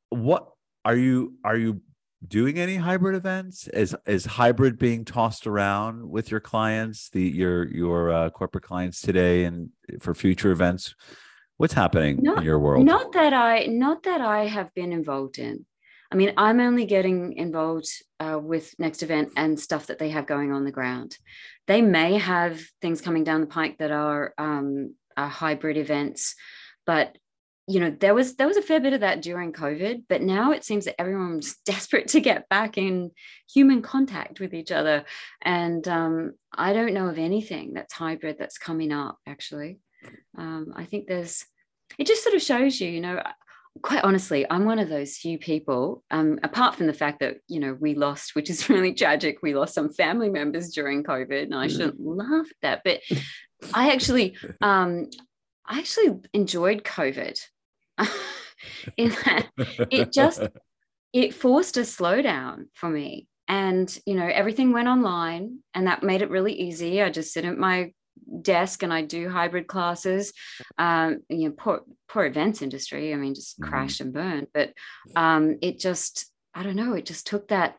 what are you are you doing any hybrid events? Is is hybrid being tossed around with your clients, the your your uh, corporate clients today, and for future events? What's happening No, in your world? Not that I, not that I have been involved in. I mean, I'm only getting involved uh, with NXT Event and stuff that they have going on the ground. They may have things coming down the pike that are, um, are hybrid events, but you know, there was there was a fair bit of that during COVID. But now it seems that everyone's desperate to get back in human contact with each other, and um, I don't know of anything that's hybrid that's coming up actually um, I think there's it just sort of shows you, you know, quite honestly, I'm one of those few people, um, apart from the fact that, you know, we lost, which is really tragic, we lost some family members during COVID, and I shouldn't laugh at that, but I actually, um, I actually enjoyed COVID. In that it just it forced a slowdown for me. And you know everything went online and that made it really easy. I just sit at my desk and i do hybrid classes um you know poor poor events industry i mean just Mhm. crashed and burned. But um it just i don't know it just took that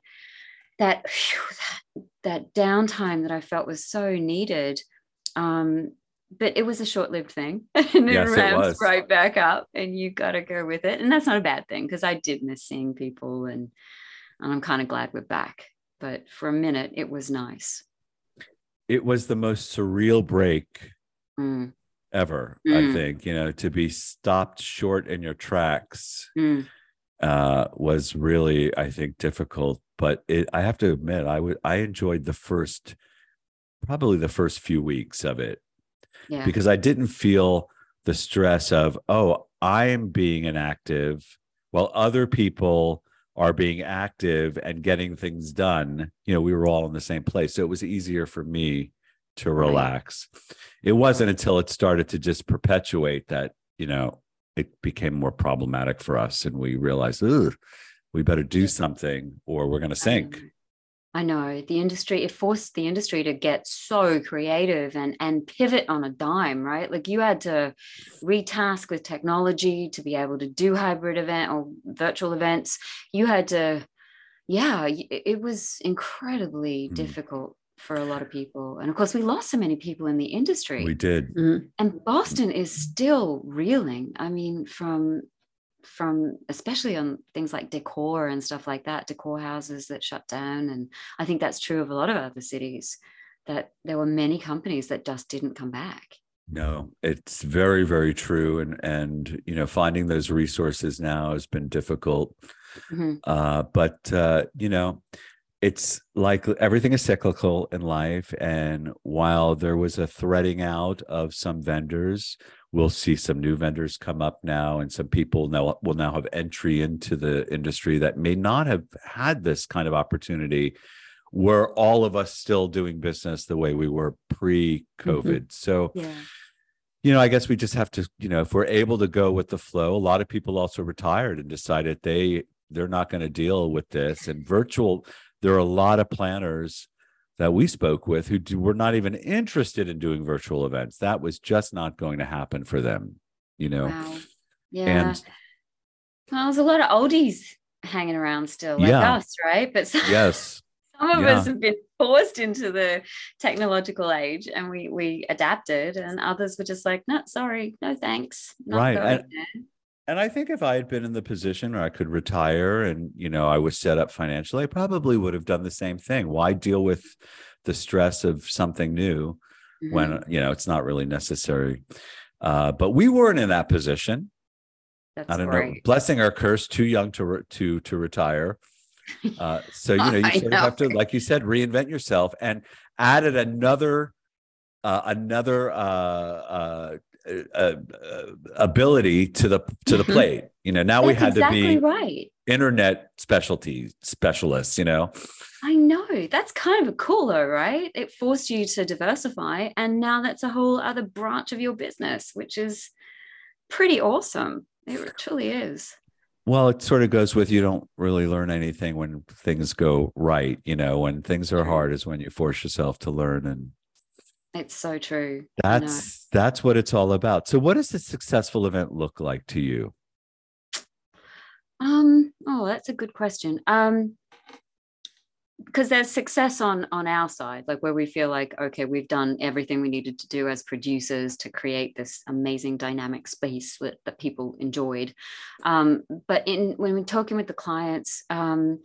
that phew, that, that downtime that i felt was so needed um but it was a short-lived thing. And it Yes, it ramps right back up and you got to go with it. And that's not a bad thing because i did miss seeing people and and i'm kind of glad we're back. But for a minute it was nice. It was the most surreal break Mm, ever. I Mm. think you know to be stopped short in your tracks mm, uh, was really, I think, difficult. But it, I have to admit, I would I enjoyed the first, probably the first few weeks of it yeah. because I didn't feel the stress of, oh, I am being inactive while other people are being active and getting things done. You know, we were all in the same place. So it was easier for me to Right. relax. It wasn't until it started to just perpetuate that, you know, it became more problematic for us and we realized, we better do something or we're going to sink. I know the industry, it forced the industry to get so creative and, and pivot on a dime, right? Like you had to retask with technology to be able to do hybrid event or virtual events. You had to, yeah, it it was incredibly Mm. difficult for a lot of people. And of course, we lost so many people in the industry. We did. Mhm. and Boston is still reeling. I mean, from from especially on things like decor and stuff like that, decor houses that shut down. And I think that's true of a lot of other cities, that there were many companies that just didn't come back. No, it's very, very true. And and you know, finding those resources now has been difficult. Mhm. Uh, but uh, you know, it's like everything is cyclical in life. And while there was a threading out of some vendors, we'll see some new vendors come up now, and some people now will now have entry into the industry that may not have had this kind of opportunity. Were all of us still doing business the way we were mm-hmm. pre-COVID? So Yeah. you know, I guess we just have to, you know, if we're able to go with the flow, a lot of people also retired and decided they they're not going to deal with this. And virtual, there are a lot of planners that we spoke with who do, were not even interested in doing virtual events. That was just not going to happen for them, you know. Wow. Yeah. And well, there's a lot of oldies hanging around still, like Yeah. us, right? But some, yes, some of Yeah. us have been forced into the technological age and we we adapted, and others were just like, no, sorry, no thanks. Not Right, and- there." And I think if I had been in the position where I could retire and, you know, I was set up financially, I probably would have done the same thing. Why deal with the stress of something new Mhm. when, you know, it's not really necessary? Uh, but we weren't in that position. That's I don't know, blessing or curse, too young to re- to to retire. Uh, so you know, you sort of have to, like you said, reinvent yourself, and added another uh, another uh, uh, ability to the to the Mhm. plate. You know, now we had exactly to be right. internet specialty specialists. You know, I know. That's kind of a cool though, right? It forced you to diversify. And now that's a whole other branch of your business, which is pretty awesome. It truly is. well, it sort of goes with you don't really learn anything when things go right. You know, when things are hard is when you force yourself to learn and It's so true. That's that's what it's all about. So what does a successful event look like to you? Um, oh, that's a good question. Um, because there's success on on our side, like where we feel like, okay, we've done everything we needed to do as producers to create this amazing dynamic space that, that people enjoyed. Um, but in when we're talking with the clients, um,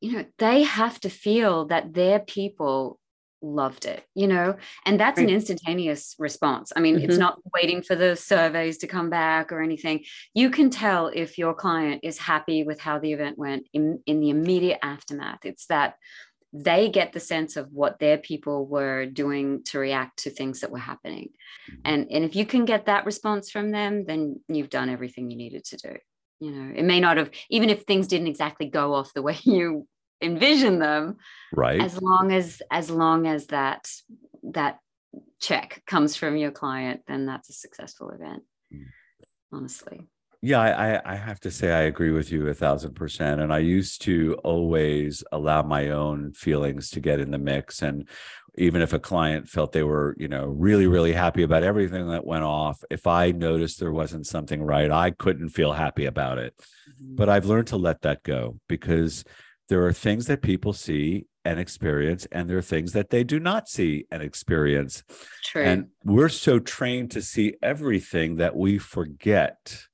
you know, they have to feel that their people loved it, you know, and that's an instantaneous response. I mean, it's Mhm. not waiting for the surveys to come back or anything you can tell if your client is happy with how the event went in, in the immediate aftermath. It's that they get the sense of what their people were doing to react to things that were happening. And, and if you can get that response from them, then you've done everything you needed to do. You know, it may not have, even if things didn't exactly go off the way you envision them, Right? as long as as long as that that check comes from your client, then that's a successful event. Honestly. yeah, I, I I have to say I agree with you a thousand percent. And I used to always allow my own feelings to get in the mix. And even if a client felt they were, you know, really, really happy about everything that went off, if I noticed there wasn't something right, I couldn't feel happy about it. Mm-hmm. But I've learned to let that go because there are things that people see and experience, and there are things that they do not see and experience. True. And we're so trained to see everything that we forget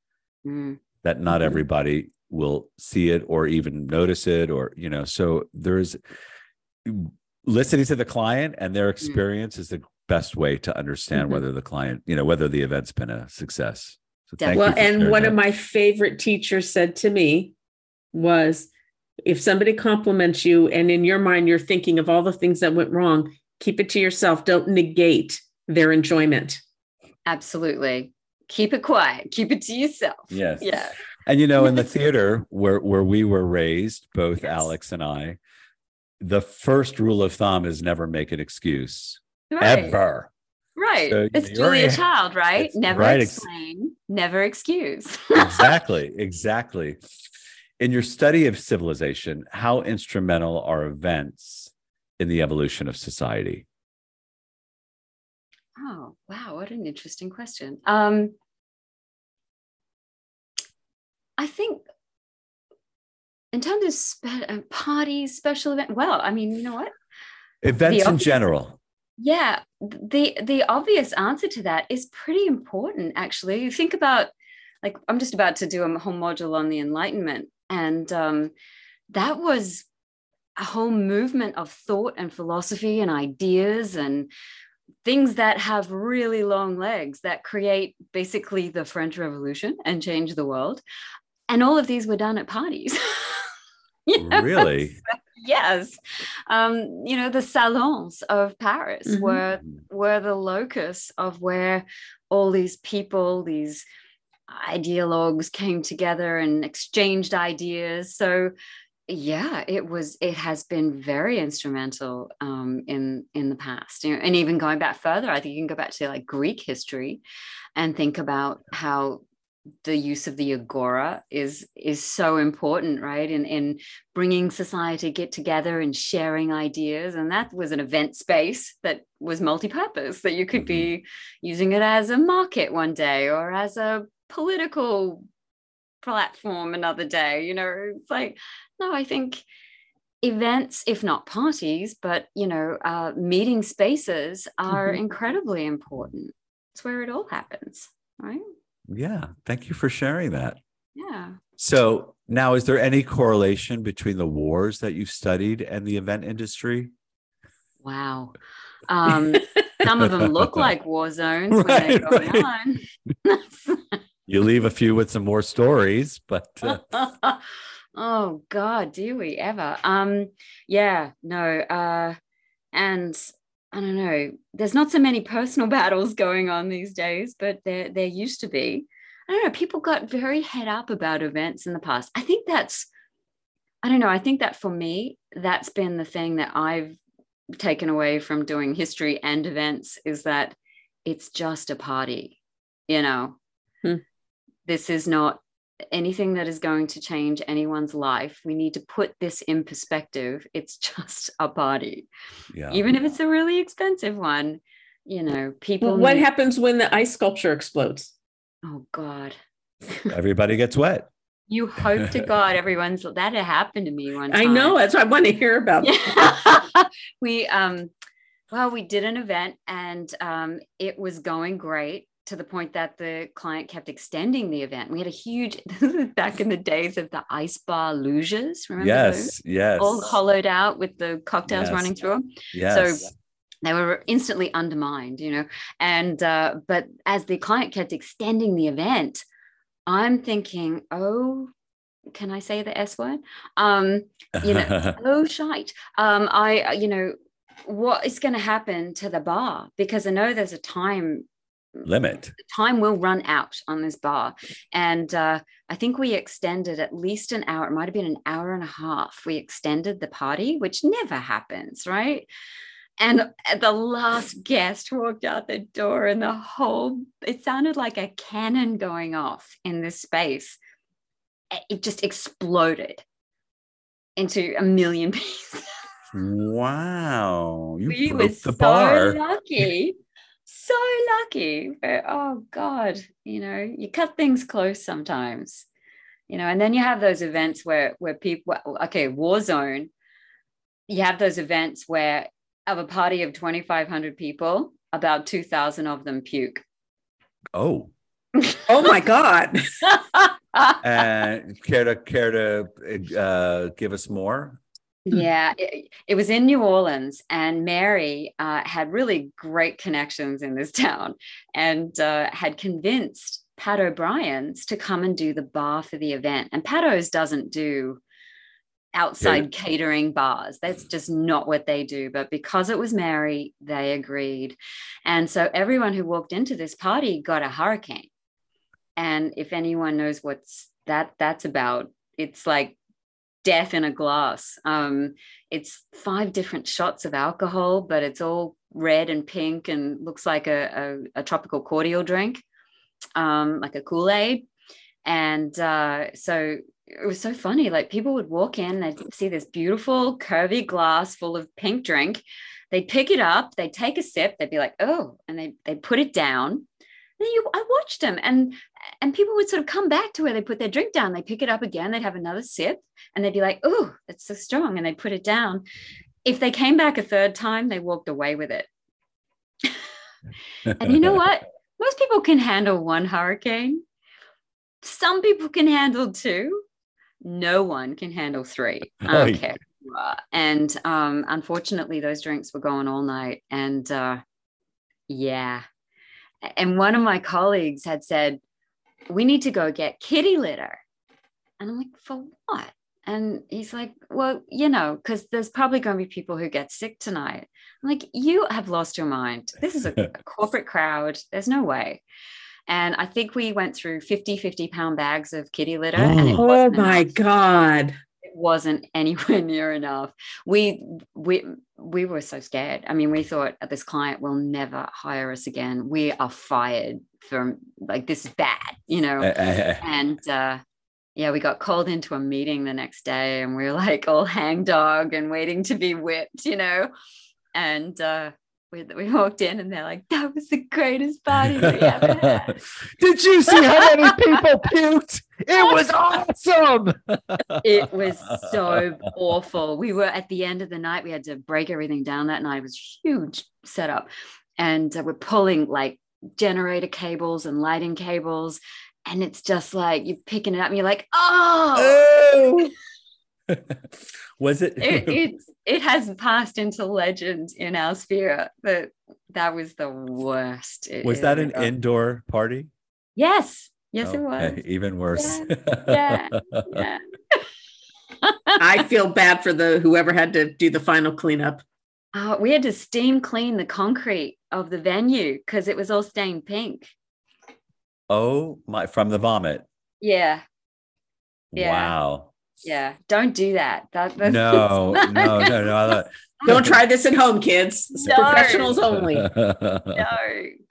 Mm, that not Mhm. everybody will see it or even notice it, or, you know, so there's listening to the client and their experience is the best way to understand Mhm. whether the client, you know, whether the event's been a success. So well, and one that. of my favorite teachers said to me was if somebody compliments you and in your mind you're thinking of all the things that went wrong, keep it to yourself. Don't negate their enjoyment. Absolutely. Keep it quiet. Keep it to yourself. Yes. Yeah. And you know, in the theater where where we were raised, both Yes. Alex and I, the first rule of thumb is never make an excuse. Right. Ever. Right. So, it's you're Julia Child, right? Never right, ex- explain, never excuse. exactly exactly in your study of civilization how instrumental are events in the evolution of society Oh, wow. What an interesting question. Um, I think in terms of spe- uh, parties, special event, well, I mean, you know what? events in obvious- general Yeah, the the obvious answer to that is pretty important actually. You think about like I'm just about to do a whole module on the enlightenment and um that was a whole movement of thought and philosophy and ideas and things that have really long legs that create basically the French Revolution and change the world. And all of these were done at parties. You know? really yes um you know the salons of paris Mhm. were were the locus of where all these people these ideologues came together and exchanged ideas. So yeah it was it has been very instrumental um in in the past. You know and even going back further i think you can go back to like greek history and think about how the use of the agora is is so important right? In in bringing society get together and sharing ideas. And that was an event space that was multi-purpose that you could be using it as a market one day or as a political platform another day you know? It's like no i think events if not parties but you know uh, meeting spaces are Mhm. incredibly important. It's where it all happens right? Yeah thank you for sharing that. Yeah. So now is there any correlation between the wars that you've studied and the event industry? Wow. Um, some of them look like war zones when they're going on. you leave a few with some more stories but uh, oh God, do we ever? Um, yeah, no. Uh, and I don't know. There's not so many personal battles going on these days, but there there used to be. I don't know. People got very head up about events in the past. I think that's. I don't know. I think that for me, that's been the thing that I've taken away from doing history and events is that it's just a party. You know, Hmm. This is not anything that is going to change anyone's life. We need to put this in perspective. It's just a party, yeah even if it's a really expensive one. You know, people. Well, what need- happens when the ice sculpture explodes? Oh God. everybody gets wet You hope to God everyone's that had happened to me one time. I know. That's what I want to hear about. We um well we did an event and um it was going great to the point that the client kept extending the event. We had a huge back in the days of the ice bar luges, remember those? yes yes All hollowed out with the cocktails Yes. running through them. yes So They were instantly undermined, you know. And uh, but as the client kept extending the event, I'm thinking, oh, can I say the S word? Um, you know, oh shite um i uh, you know what is going to happen to the bar because i know there's a time limit. Time will run out on this bar. And uh i think we extended at least an hour it might have been an hour and a half we extended the party which never happens right? And the last guest walked out the door and the whole it sounded like a cannon going off in this space. It just exploded into a million pieces. Wow. You we broke were the so bar. lucky so lucky but oh god you know you cut things close sometimes you know and then you have those events where where people okay war zone you have those events where of a party of 2500 people about 2000 of them puke. Oh. Oh my God. and care to care to uh, give us more Yeah, it, it was in New Orleans, and Mary uh, had really great connections in this town and uh, had convinced Pat O'Brien's to come and do the bar for the event. And Pat O's doesn't do outside catering bars. That's just not what they do. But because it was Mary, they agreed. And so everyone who walked into this party got a hurricane. And if anyone knows what's that that's about, it's like death in a glass. Um, it's five different shots of alcohol, but it's all red and pink and looks like a, a, a tropical cordial drink, um, like a Kool Aid. And uh, so it was so funny. Like people would walk in, they'd see this beautiful curvy glass full of pink drink. They'd pick it up, they'd take a sip, they'd be like, oh, and they they'd put it down. And you, I watched them, and and people would sort of come back to where they put their drink down. They pick it up again, they'd have another sip, and they'd be like, oh, that's so strong, and they put it down. If they came back a third time, they walked away with it. and you know what? Most people can handle one hurricane. Some people can handle two no one can handle three. I don't care. And um, unfortunately, those drinks were going all night. And uh, yeah. And one of my colleagues had said, We need to go get kitty litter. And I'm like, For what? And he's like, Well, you know, because there's probably going to be people who get sick tonight. I'm like, You have lost your mind. This is a, a corporate crowd. There's no way. And I think we went through 50, 50 pound bags of kitty litter. Oh, and oh my. God. Wasn't anywhere near enough. We we we were so scared. I mean, we thought this client will never hire us again. We are fired from like this is bad, you know. and uh yeah, we got called into a meeting the next day and we were like all hangdog and waiting to be whipped, you know. And uh we, we walked in and they're like, that was the greatest party we ever had. Did you see how many people puked? It was awesome. it was so awful. We were at the end of the night, we had to break everything down that night. It was huge setup. And uh, we're pulling like generator cables and lighting cables. And it's just like you're picking it up and you're like, oh. Was it? it it's it has passed into legend in our sphere but that was the worst. Was that an indoor party? Yes. Yes oh, it was. even worse. Yeah, yeah, yeah. i feel bad for the whoever had to do the final cleanup. Uh, we had to steam clean the concrete of the venue because it was all stained pink. Oh my from the vomit. Yeah. Yeah. Wow yeah, don't do that. that no, no, no, no, no. Don't try this at home, kids. No. Professionals only. no,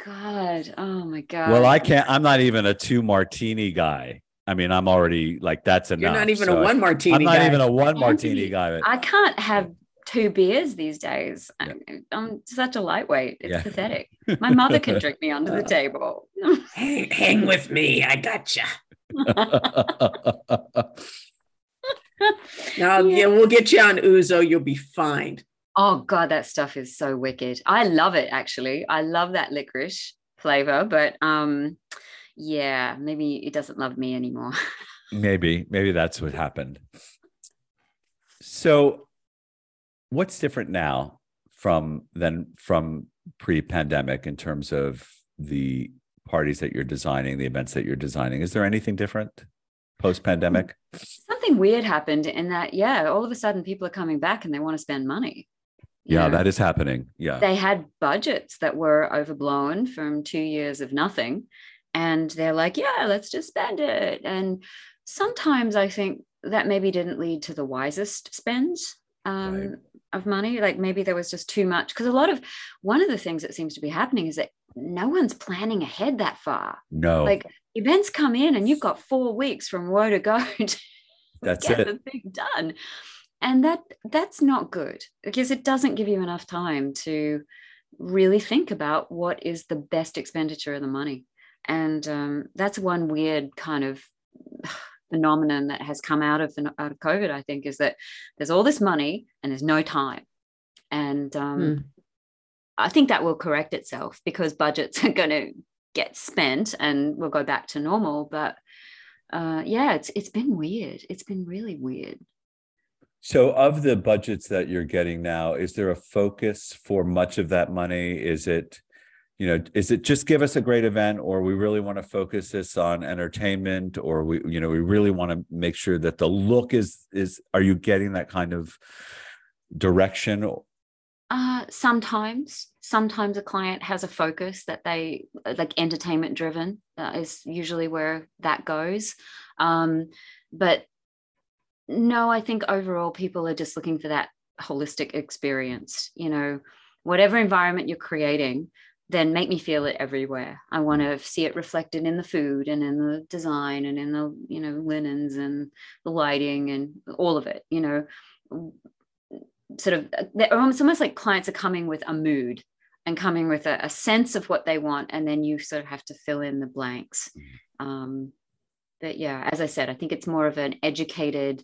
God. Oh my God. Well, I can't. I'm not even a two martini guy. I mean, I'm already like that's enough. You're not even so a one martini. I'm not guy. even a one martini guy. I can't have two beers these days. Yeah. I'm such a lightweight. It's yeah. pathetic. My mother can drink me under the table. hang, hang with me. I gotcha. Now, yeah. yeah, we'll get you on ouzo. You'll be fine. Oh God, that stuff is so wicked. I love it actually. I love that licorice flavor, but um, yeah, maybe it doesn't love me anymore. maybe, maybe that's what happened. So, what's different now from than from pre-pandemic in terms of the parties that you're designing, the events that you're designing? Is there anything different post-pandemic? something weird happened in that, yeah, all of a sudden people are coming back and they want to spend money. Yeah, know? that is happening. Yeah. They had budgets that were overblown from two years of nothing. And they're like, yeah, let's just spend it. And sometimes I think that maybe didn't lead to the wisest spends um, right. of money. Like maybe there was just too much. Because a lot of one of the things that seems to be happening is that no one's planning ahead that far. No. Like events come in and you've got four weeks from where to go to that's get it. the thing done and that that's not good because it doesn't give you enough time to really think about what is the best expenditure of the money and um, that's one weird kind of phenomenon that has come out of the, out of covid i think is that there's all this money and there's no time and um, mm. i think that will correct itself because budgets are going to get spent and we'll go back to normal but uh, yeah, it's it's been weird. It's been really weird. So, of the budgets that you're getting now, is there a focus for much of that money? Is it, you know, is it just give us a great event, or we really want to focus this on entertainment, or we, you know, we really want to make sure that the look is is. Are you getting that kind of direction? Uh, sometimes, sometimes a client has a focus that they like entertainment driven uh, is usually where that goes. Um, but no, I think overall people are just looking for that holistic experience. You know, whatever environment you're creating, then make me feel it everywhere. I want to see it reflected in the food and in the design and in the, you know, linens and the lighting and all of it, you know. Sort of, it's almost like clients are coming with a mood and coming with a, a, sense of what they want, and then you sort of have to fill in the blanks. Mm-hmm. Um, but yeah, as I said, I think it's more of an educated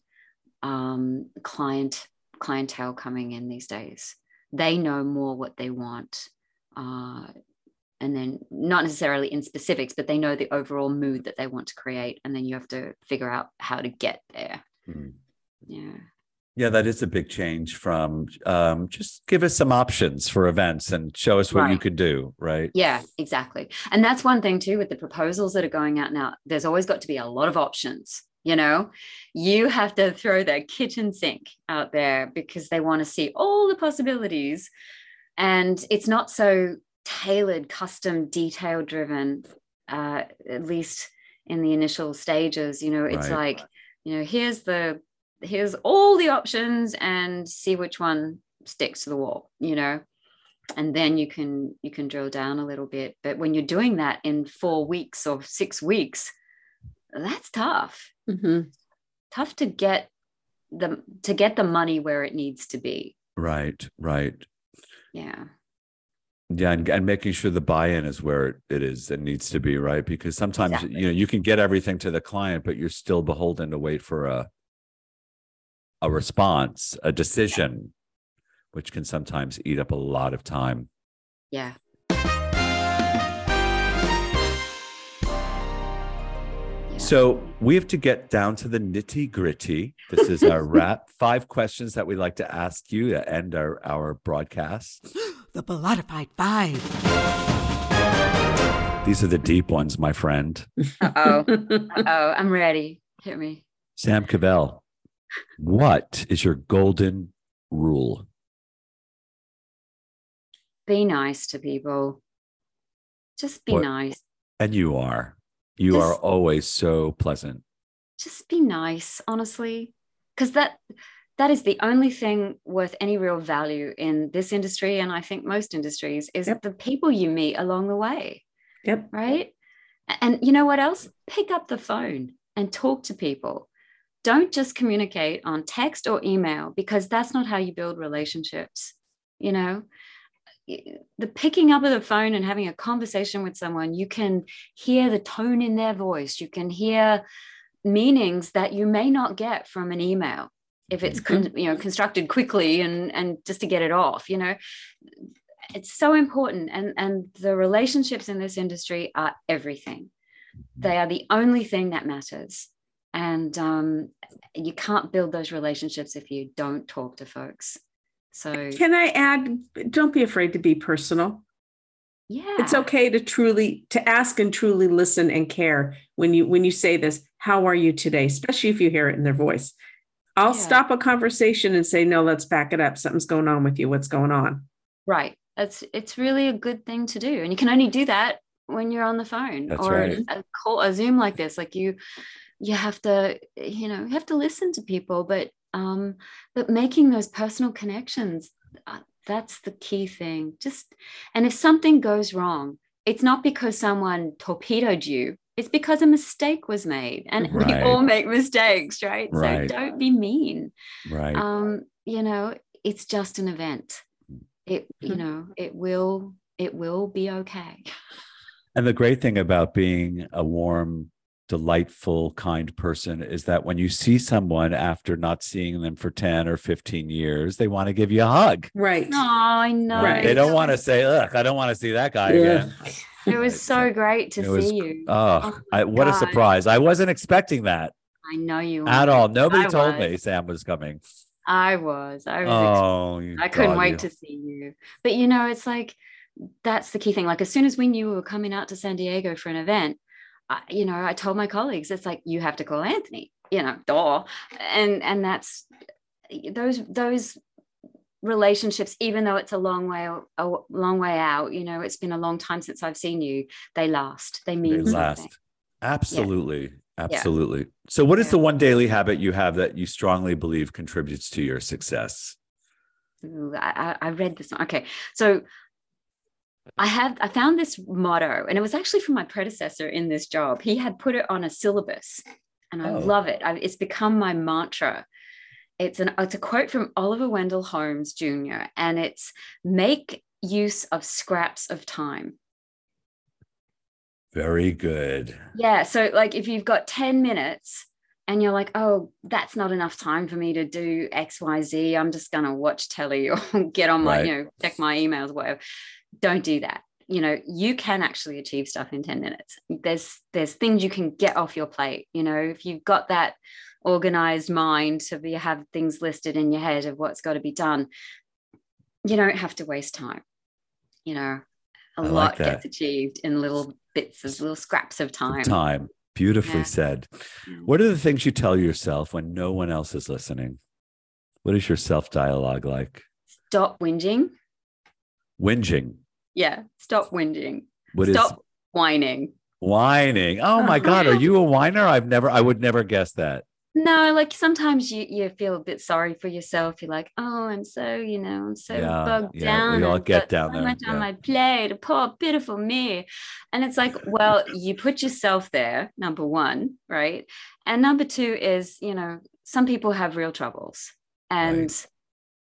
um, client clientele coming in these days. They know more what they want, uh, and then not necessarily in specifics, but they know the overall mood that they want to create, and then you have to figure out how to get there. Mm. Yeah. Yeah, that is a big change from um, just give us some options for events and show us what right. you could do, right? Yeah, exactly. And that's one thing too with the proposals that are going out now. There's always got to be a lot of options you know you have to throw that kitchen sink out there because they want to see all the possibilities and it's not so tailored custom detail driven uh, at least in the initial stages you know it's right. like you know here's the here's all the options and see which one sticks to the wall you know? And then you can you can drill down a little bit. But when you're doing that in four weeks or six weeks that's tough. Mm-hmm. tough to get the to get the money where it needs to be. Right right. Yeah. Yeah and, and making sure the buy-in is where it is and needs to be right? Because sometimes exactly. you know you can get everything to the client but you're still beholden to wait for a a response a decision which can sometimes eat up a lot of time yeah So we have to get down to the nitty gritty. This is our wrap. Five questions that we'd like to ask you to end our, our broadcast. the Bollottafied Five. These are the deep ones, my friend. Uh oh. oh. I'm ready. Hit me. Sam Cavell, what is your golden rule? Be nice to people. Just be what? nice. And you are. You just, are always so pleasant. Just be nice, honestly, because that that is the only thing worth any real value in this industry, and I think most industries is yep. the people you meet along the way. Yep. Right. And you know what else? Pick up the phone and talk to people. Don't just communicate on text or email because that's not how you build relationships. You know, the picking up of the phone and having a conversation with someone, you can hear the tone in their voice. You can hear meanings that you may not get from an email if it's mm-hmm. con- you know constructed quickly and and just to get it off. You know, it's so important, and and the relationships in this industry are everything. They are the only thing that matters. And um, you can't build those relationships if you don't talk to folks. So can I add, don't be afraid to be personal. Yeah. It's okay to truly to ask and truly listen and care when you when you say this, how are you today? Especially if you hear it in their voice. I'll yeah. stop a conversation and say, no, let's back it up. Something's going on with you. What's going on? Right. That's it's really a good thing to do. And you can only do that when you're on the phone That's or right. a call a Zoom like this. Like you you have to, you know, you have to listen to people, but um, but making those personal connections uh, that's the key thing just and if something goes wrong it's not because someone torpedoed you it's because a mistake was made and right. we all make mistakes right? right? so don't be mean right um you know it's just an event it you mm-hmm. know it will it will be okay and the great thing about being a warm delightful, kind person is that when you see someone after not seeing them for 10 or 15 years, they want to give you a hug. Right. Oh, I know. Right. They don't want to say, look, I don't want to see that guy yeah. again. It was so great to see you. Oh, oh I, what God. a surprise. I wasn't expecting that. I know you at all. Nobody I told was. me Sam was coming. I was. I was. Oh, you I couldn't doggy. wait to see you. But you know, it's like that's the key thing. Like as soon as we knew we were coming out to San Diego for an event, I, you know, I told my colleagues, it's like you have to call Anthony. You know, duh. And and that's those those relationships even though it's a long way a long way out you know it's been a long time since i've seen you they last they mean They something. last. Absolutely. Yeah. Absolutely. So, what is Yeah. the one daily habit you have that you strongly believe contributes to your success? Ooh, I, I I read this one. Okay, so I have I found this motto, and it was actually from my predecessor in this job. He had put it on a syllabus, and I Oh. love it. I, it's become my mantra. It's an it's a quote from Oliver Wendell Holmes Jr. and it's make use of scraps of time. Very good. Yeah. So, like, if you've got 10 minutes and you're like, oh, that's not enough time for me to do X, Y, Z, I'm just going to watch telly or get on my, Right. you know, check my emails, whatever. Don't do that. You know, you can actually achieve stuff in 10 minutes. There's, there's things you can get off your plate. You know, if you've got that organized mind to be, have things listed in your head of what's got to be done, you don't have to waste time. You know, a I lot that. gets achieved in little bits of little scraps of time. Time. Beautifully Yeah. said. What are the things you tell yourself when no one else is listening? What is your self dialogue like? Stop whinging. Whinging. Yeah, stop whinging. What is stop whining. whining? Oh my God. Are you a whiner? I've never, I would never guess that. No, like sometimes you you feel a bit sorry for yourself. You're like, oh, I'm so you know, I'm so Yeah, bogged yeah, down. we all get down so there, much on yeah. my plate. Poor pitiful me. And it's like, well, you put yourself there. Number one, right? And number two is, you know, some people have real troubles, and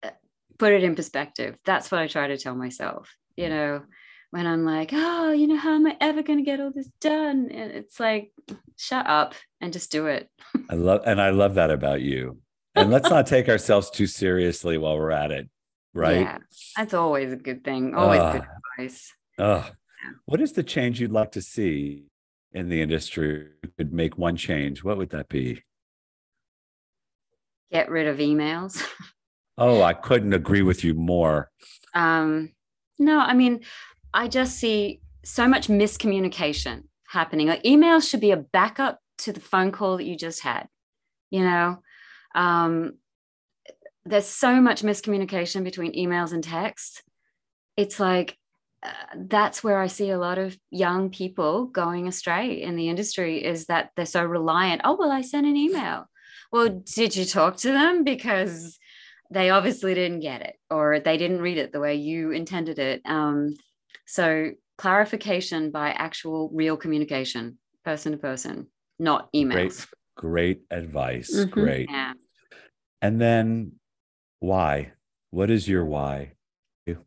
uh, put it in perspective. That's what I try to tell myself. Mm. You know, when I'm like, oh, you know, how am I ever going to get all this done? And it's like, shut up and just do it. I love, and I love that about you. And let's not take ourselves too seriously while we're at it. Right. Yeah, that's always a good thing. Always good Ah. advice. Ugh. What is the change you'd like to see in the industry? You could make one change. What would that be? Get rid of emails. Oh, I couldn't agree with you more. Um, no, I mean, I just see so much miscommunication happening. Like emails should be a backup to the phone call that you just had. You know, um, there's so much miscommunication between emails and text. It's like uh, that's where I see a lot of young people going astray in the industry is that they're so reliant. Oh, well, I sent an email. Well, did you talk to them? Because they obviously didn't get it or they didn't read it the way you intended it. Um, so clarification by actual real communication, person to person, not emails. Great, great advice. Mhm. Great. Yeah. And then why? What is your why?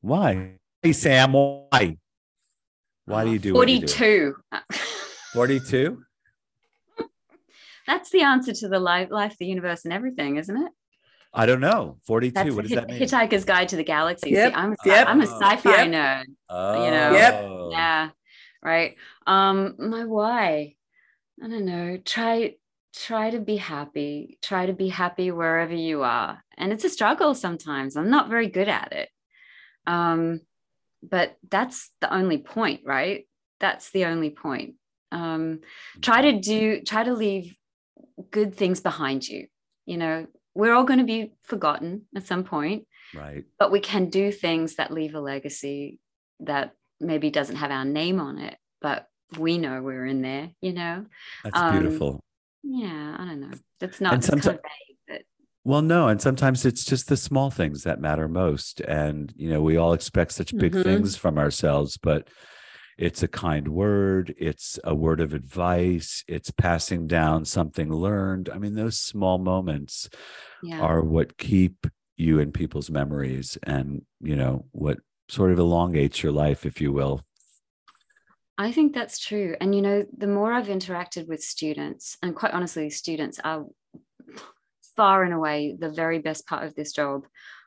Why? Hey, Sam, why? Why do you do what you do? 42. 42? That's the answer to the life, life, the universe, and everything, isn't it? I don't know. 42. That's what does that mean? Hitchhiker's Guide to the Galaxy. See, I'm, a, yep. I'm a sci-fi Yep. nerd. Oh. you know. Yep. Yeah. Right. Um, my why. I don't know. Try try to be happy. Try to be happy wherever you are. And it's a struggle sometimes. I'm not very good at it. Um, but that's the only point, right? That's the only point. Um, try to do try to leave good things behind you. You know, we're all going to be forgotten at some point Right. but we can do things that leave a legacy that maybe doesn't have our name on it, but we know we're in there, you know? That's Um, beautiful. Yeah, I don't know. That's not And it's kind of vague, but Well, no, and sometimes it's just the small things that matter most. And, you know, we all expect such big Mhm. things from ourselves, but it's a kind word, it's a word of advice, it's passing down something learned. I mean, those small moments yeah. are what keep you in people's memories and, you know, what sort of elongates your life, if you will. I think that's true. And you know, the more I've interacted with students, and quite honestly, students are far and away the very best part of this job.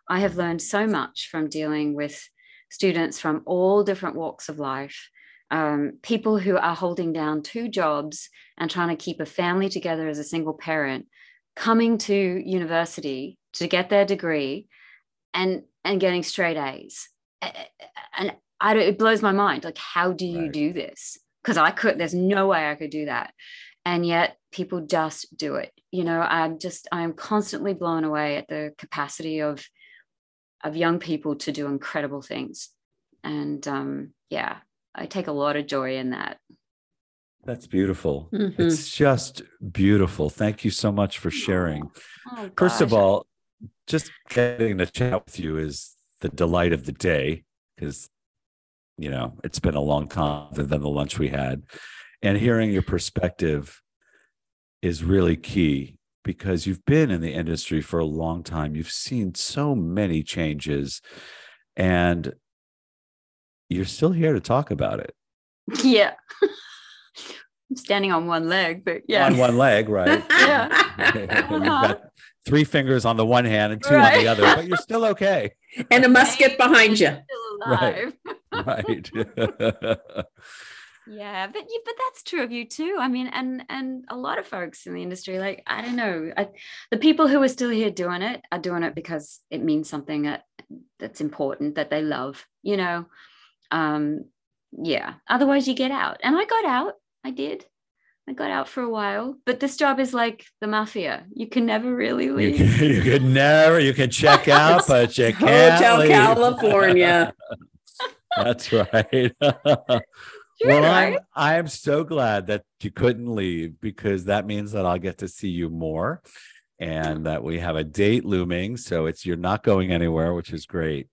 I have learned so much from dealing with students from all different walks of life, um, people who are holding down two jobs and trying to keep a family together as a single parent, coming to university to get their degree and and getting straight A's. And I don't it blows my mind. Like, how do you Right. do this? Because I could, there's no way I could do that. And yet people just do it. You know, I'm just I'm constantly blown away at the capacity of of young people to do incredible things. And um, yeah, I take a lot of joy in that. That's beautiful. Mhm. It's just beautiful. Thank you so much for sharing. Oh, First of all, just getting to chat with you is the delight of the day because, you know, it's been a long time than the lunch we had. And hearing your perspective is really key because you've been in the industry for a long time. You've seen so many changes and you're still here to talk about it. yeah. I'm standing on one leg, but yeah. On one leg, right? Yeah. Uh-huh. Got three fingers on the one hand and two on the other, but you're still okay. and a musket behind you. Still Right. alive. Right. Yeah, but you, but that's true of you too. I mean, and and a lot of folks in the industry, like I don't know, I, the people who are still here doing it are doing it because it means something that that's important that they love. You know, um, yeah. Otherwise, you get out, and I got out. I did. I got out for a while, but this job is like the mafia. You can never really you, leave. can, you can never, you can check out, but you can't. Hotel leave. California. That's right. Well, right? I'm I'm so glad that you couldn't leave because that means that I'll get to see you more, and that we have a date looming. So it's you're not going anywhere, which is great.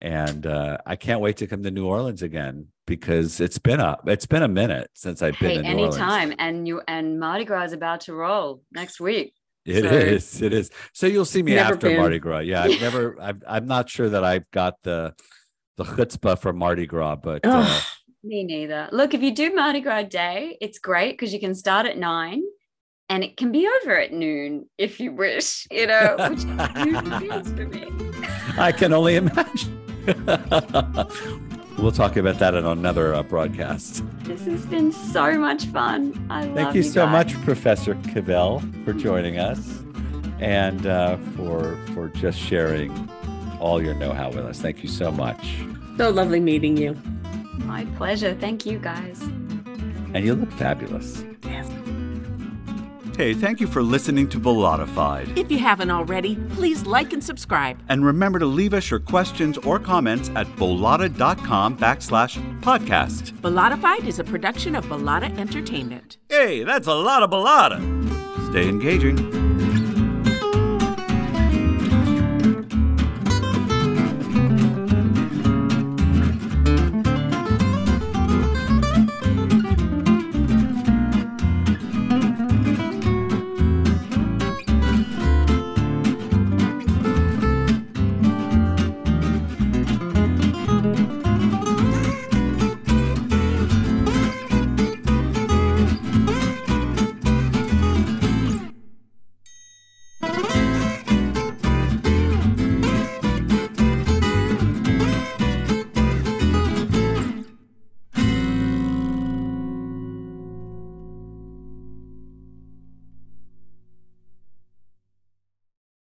And uh, I can't wait to come to New Orleans again because it's been a it's been a minute since I've been Hey, in New Orleans. anytime, and you and Mardi Gras is about to roll next week. It So- is. It is. So you'll see me Never after been. Mardi Gras. Yeah, I've never. I've, I'm not sure that I've got the the chutzpah for Mardi Gras, but uh. Me neither. Look, if you do Mardi Gras Day, it's great because you can start at nine and it can be over at noon if you wish, you know, which is for me. I can only imagine. we'll talk about that on another uh, broadcast. This has been so much fun. I love Thank you so guys. much, Professor Cavell, for joining us and uh, for for just sharing all your know-how with us. Thank you so much. So lovely meeting you. My pleasure. Thank you guys. And you look fabulous. Hey, thank you for listening to Bollottafied. If you haven't already, please like and subscribe. And remember to leave us your questions or comments at bollotta.com backslash podcast. Bollottafied is a production of Bollotta Entertainment. Hey, that's a lot of Bollotta. Stay engaging.